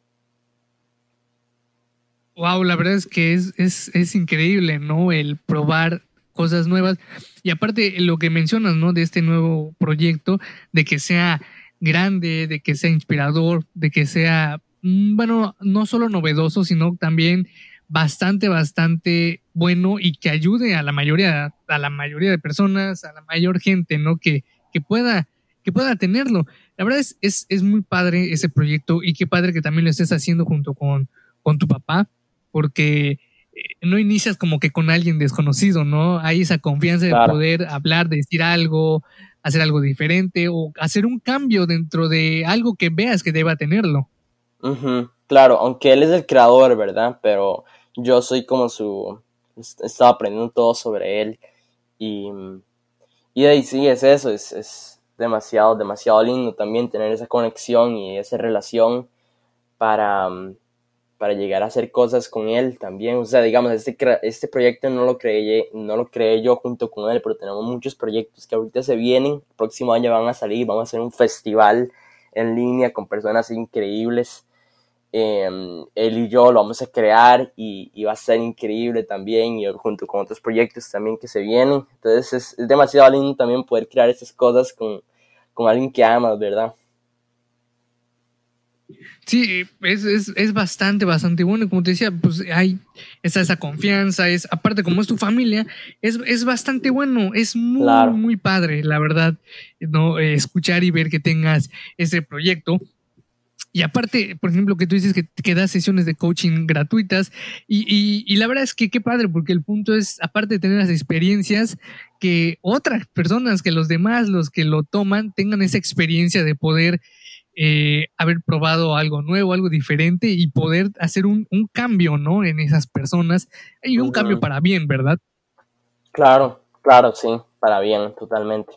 Wow, la verdad es que es, es, es increíble, ¿no? El probar cosas nuevas. Y aparte, lo que mencionas, ¿no? De este nuevo proyecto, de que sea grande, de que sea inspirador, de que sea, mm, bueno, no solo novedoso, sino también bastante, bastante bueno y que ayude a la mayoría, a la mayoría de personas, a la mayor gente, ¿no? Que, que pueda, que pueda tenerlo. La verdad es, es, es muy padre ese proyecto y qué padre que también lo estés haciendo junto con, con tu papá, porque no inicias como que con alguien desconocido, ¿no? Hay esa confianza de poder hablar, decir algo, hacer algo diferente o hacer un cambio dentro de algo que veas que deba tenerlo. Claro, aunque él es el creador, ¿verdad? Pero yo soy como su... Estaba aprendiendo todo sobre él y, y ahí sí, es eso, es, es demasiado, demasiado lindo también tener esa conexión y esa relación para, para llegar a hacer cosas con él también. O sea, digamos, este, este proyecto no lo, creé, no lo creé yo junto con él, pero tenemos muchos proyectos que ahorita se vienen. El próximo año van a salir, vamos a hacer un festival en línea con personas increíbles. Em, él y yo lo vamos a crear y, va a ser increíble también, y junto con otros proyectos también que se vienen. Entonces es, es demasiado lindo también poder crear estas cosas con, con alguien que amas, ¿verdad? Sí, es, es, es, bastante, bastante bueno. Como te decía, pues hay esa, esa confianza, es, aparte como es tu familia, es, es bastante bueno, es muy, muy padre, la verdad, no eh, escuchar y ver que tengas ese proyecto. Y aparte, por ejemplo, que tú dices que, que das sesiones de coaching gratuitas y, y, y, la verdad es que qué padre, porque el punto es, aparte de tener las experiencias, que otras personas, que los demás, los que lo toman, tengan esa experiencia de poder eh, haber probado algo nuevo, algo diferente y poder hacer un, cambio, ¿no? En esas personas y un cambio para bien, ¿verdad? Claro, claro, sí, para bien, totalmente.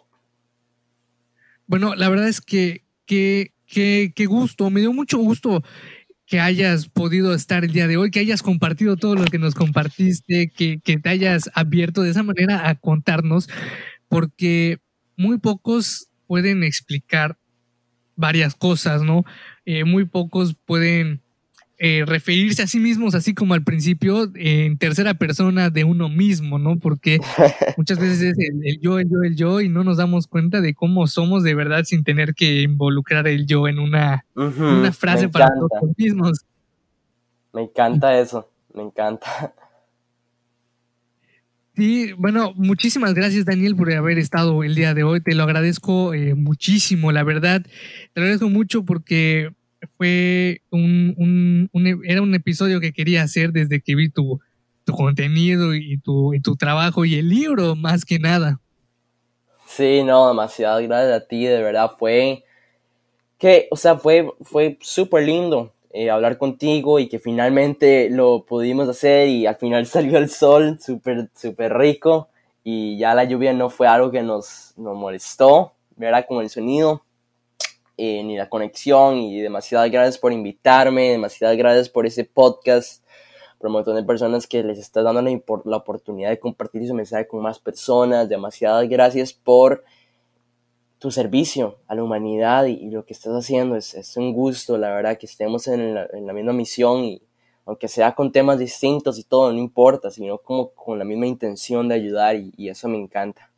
Bueno, la verdad es que qué que, gusto, me dio mucho gusto que hayas podido estar el día de hoy, que hayas compartido todo lo que nos compartiste, que, que te hayas abierto de esa manera a contarnos, porque muy pocos pueden explicar varias cosas, ¿no? Eh, muy pocos pueden eh, referirse a sí mismos, así como al principio, en tercera persona de uno mismo, ¿no? Porque muchas veces es el, yo, el yo, el yo, y no nos damos cuenta de cómo somos de verdad sin tener que involucrar el yo en una, una frase para nosotros mismos. Me encanta eso, me encanta. Bueno, muchísimas gracias Daniel por haber estado el día de hoy. Te lo agradezco eh, muchísimo, la verdad. Te lo agradezco mucho porque fue un, un, era un episodio que quería hacer desde que vi tu, tu contenido y tu, y tu trabajo y el libro más que nada. Sí, no, demasiado gracias a ti, de verdad fue que, o sea, fue, fue súper lindo eh, hablar contigo y que finalmente lo pudimos hacer y al final salió el sol súper, súper rico y ya la lluvia no fue algo que nos, nos molestó, ¿verdad? Como el sonido, eh, ni la conexión y demasiadas gracias por invitarme, demasiadas gracias por ese podcast, por un montón de personas que les está dando la, la oportunidad de compartir su mensaje con más personas, demasiadas gracias por tu servicio a la humanidad y, lo que estás haciendo. Es, es, un gusto, la verdad, que estemos en la, en la, misma misión y aunque sea con temas distintos y todo, no importa, sino como con la misma intención de ayudar y, eso me encanta.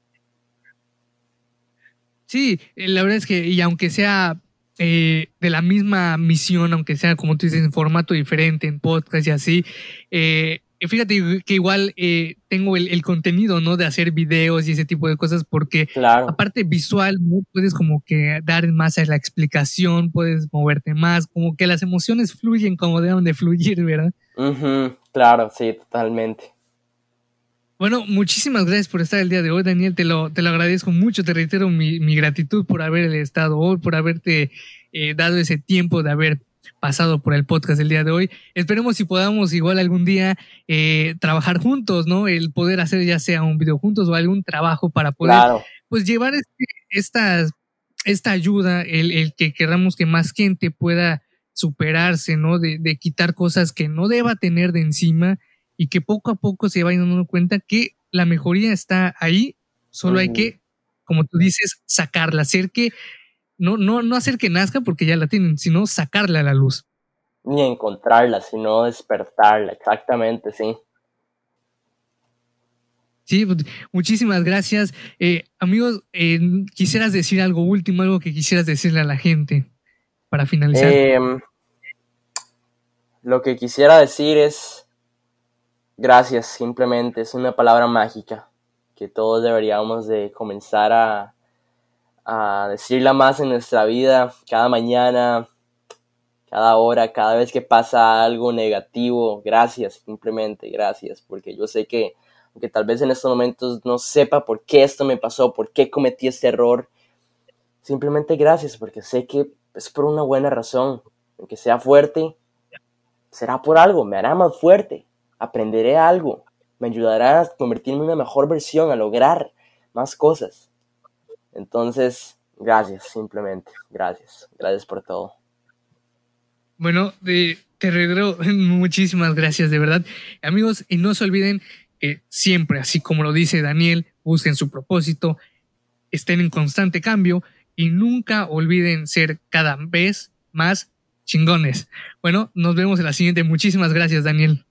Sí, eh, la verdad es que, y aunque sea eh, de la misma misión, aunque sea como tú dices, en formato diferente, en podcast y así, eh, fíjate que igual eh, tengo el, contenido, ¿no? De hacer videos y ese tipo de cosas, porque aparte visual, ¿no? Puedes como que dar más a la explicación, puedes moverte más, como que las emociones fluyen como deben de fluir, ¿verdad? Claro, sí, totalmente. Bueno, muchísimas gracias por estar el día de hoy, Daniel. Te lo, te lo agradezco mucho. Te reitero mi, mi gratitud por haber estado hoy, por haberte eh, dado ese tiempo de haber pasado por el podcast el día de hoy. Esperemos si podamos igual algún día eh, trabajar juntos, ¿no? El poder hacer ya sea un video juntos o algún trabajo para poder pues llevar este, esta, esta ayuda, el, el, que queramos que más gente pueda superarse, ¿no? De, de, quitar cosas que no deba tener de encima y que poco a poco se vayan dando cuenta que la mejoría está ahí, solo hay que, como tú dices, sacarla, hacer que no, no, no hacer que nazca porque ya la tienen, sino sacarla a la luz. Ni encontrarla, sino despertarla, exactamente, sí. Sí, pues, muchísimas gracias. Eh, amigos, eh, ¿quisieras decir algo último, algo que quisieras decirle a la gente para finalizar? Em, lo que quisiera decir es gracias, simplemente es una palabra mágica que todos deberíamos de comenzar a, a decirla más en nuestra vida cada mañana, cada hora, cada vez que pasa algo negativo. Gracias, simplemente gracias, porque yo sé que, aunque tal vez en estos momentos no sepa por qué esto me pasó, por qué cometí este error, simplemente gracias, porque sé que es por una buena razón. Aunque sea fuerte, será por algo, me hará más fuerte, aprenderé algo, me ayudará a convertirme en una mejor versión, a lograr más cosas. Entonces, gracias, simplemente, gracias, gracias por todo. Bueno, te regalo muchísimas gracias, de verdad. Amigos, y no se olviden que siempre, así como lo dice Daniel, busquen su propósito, estén en constante cambio y nunca olviden ser cada vez más chingones. Bueno, nos vemos en la siguiente. Muchísimas gracias, Daniel.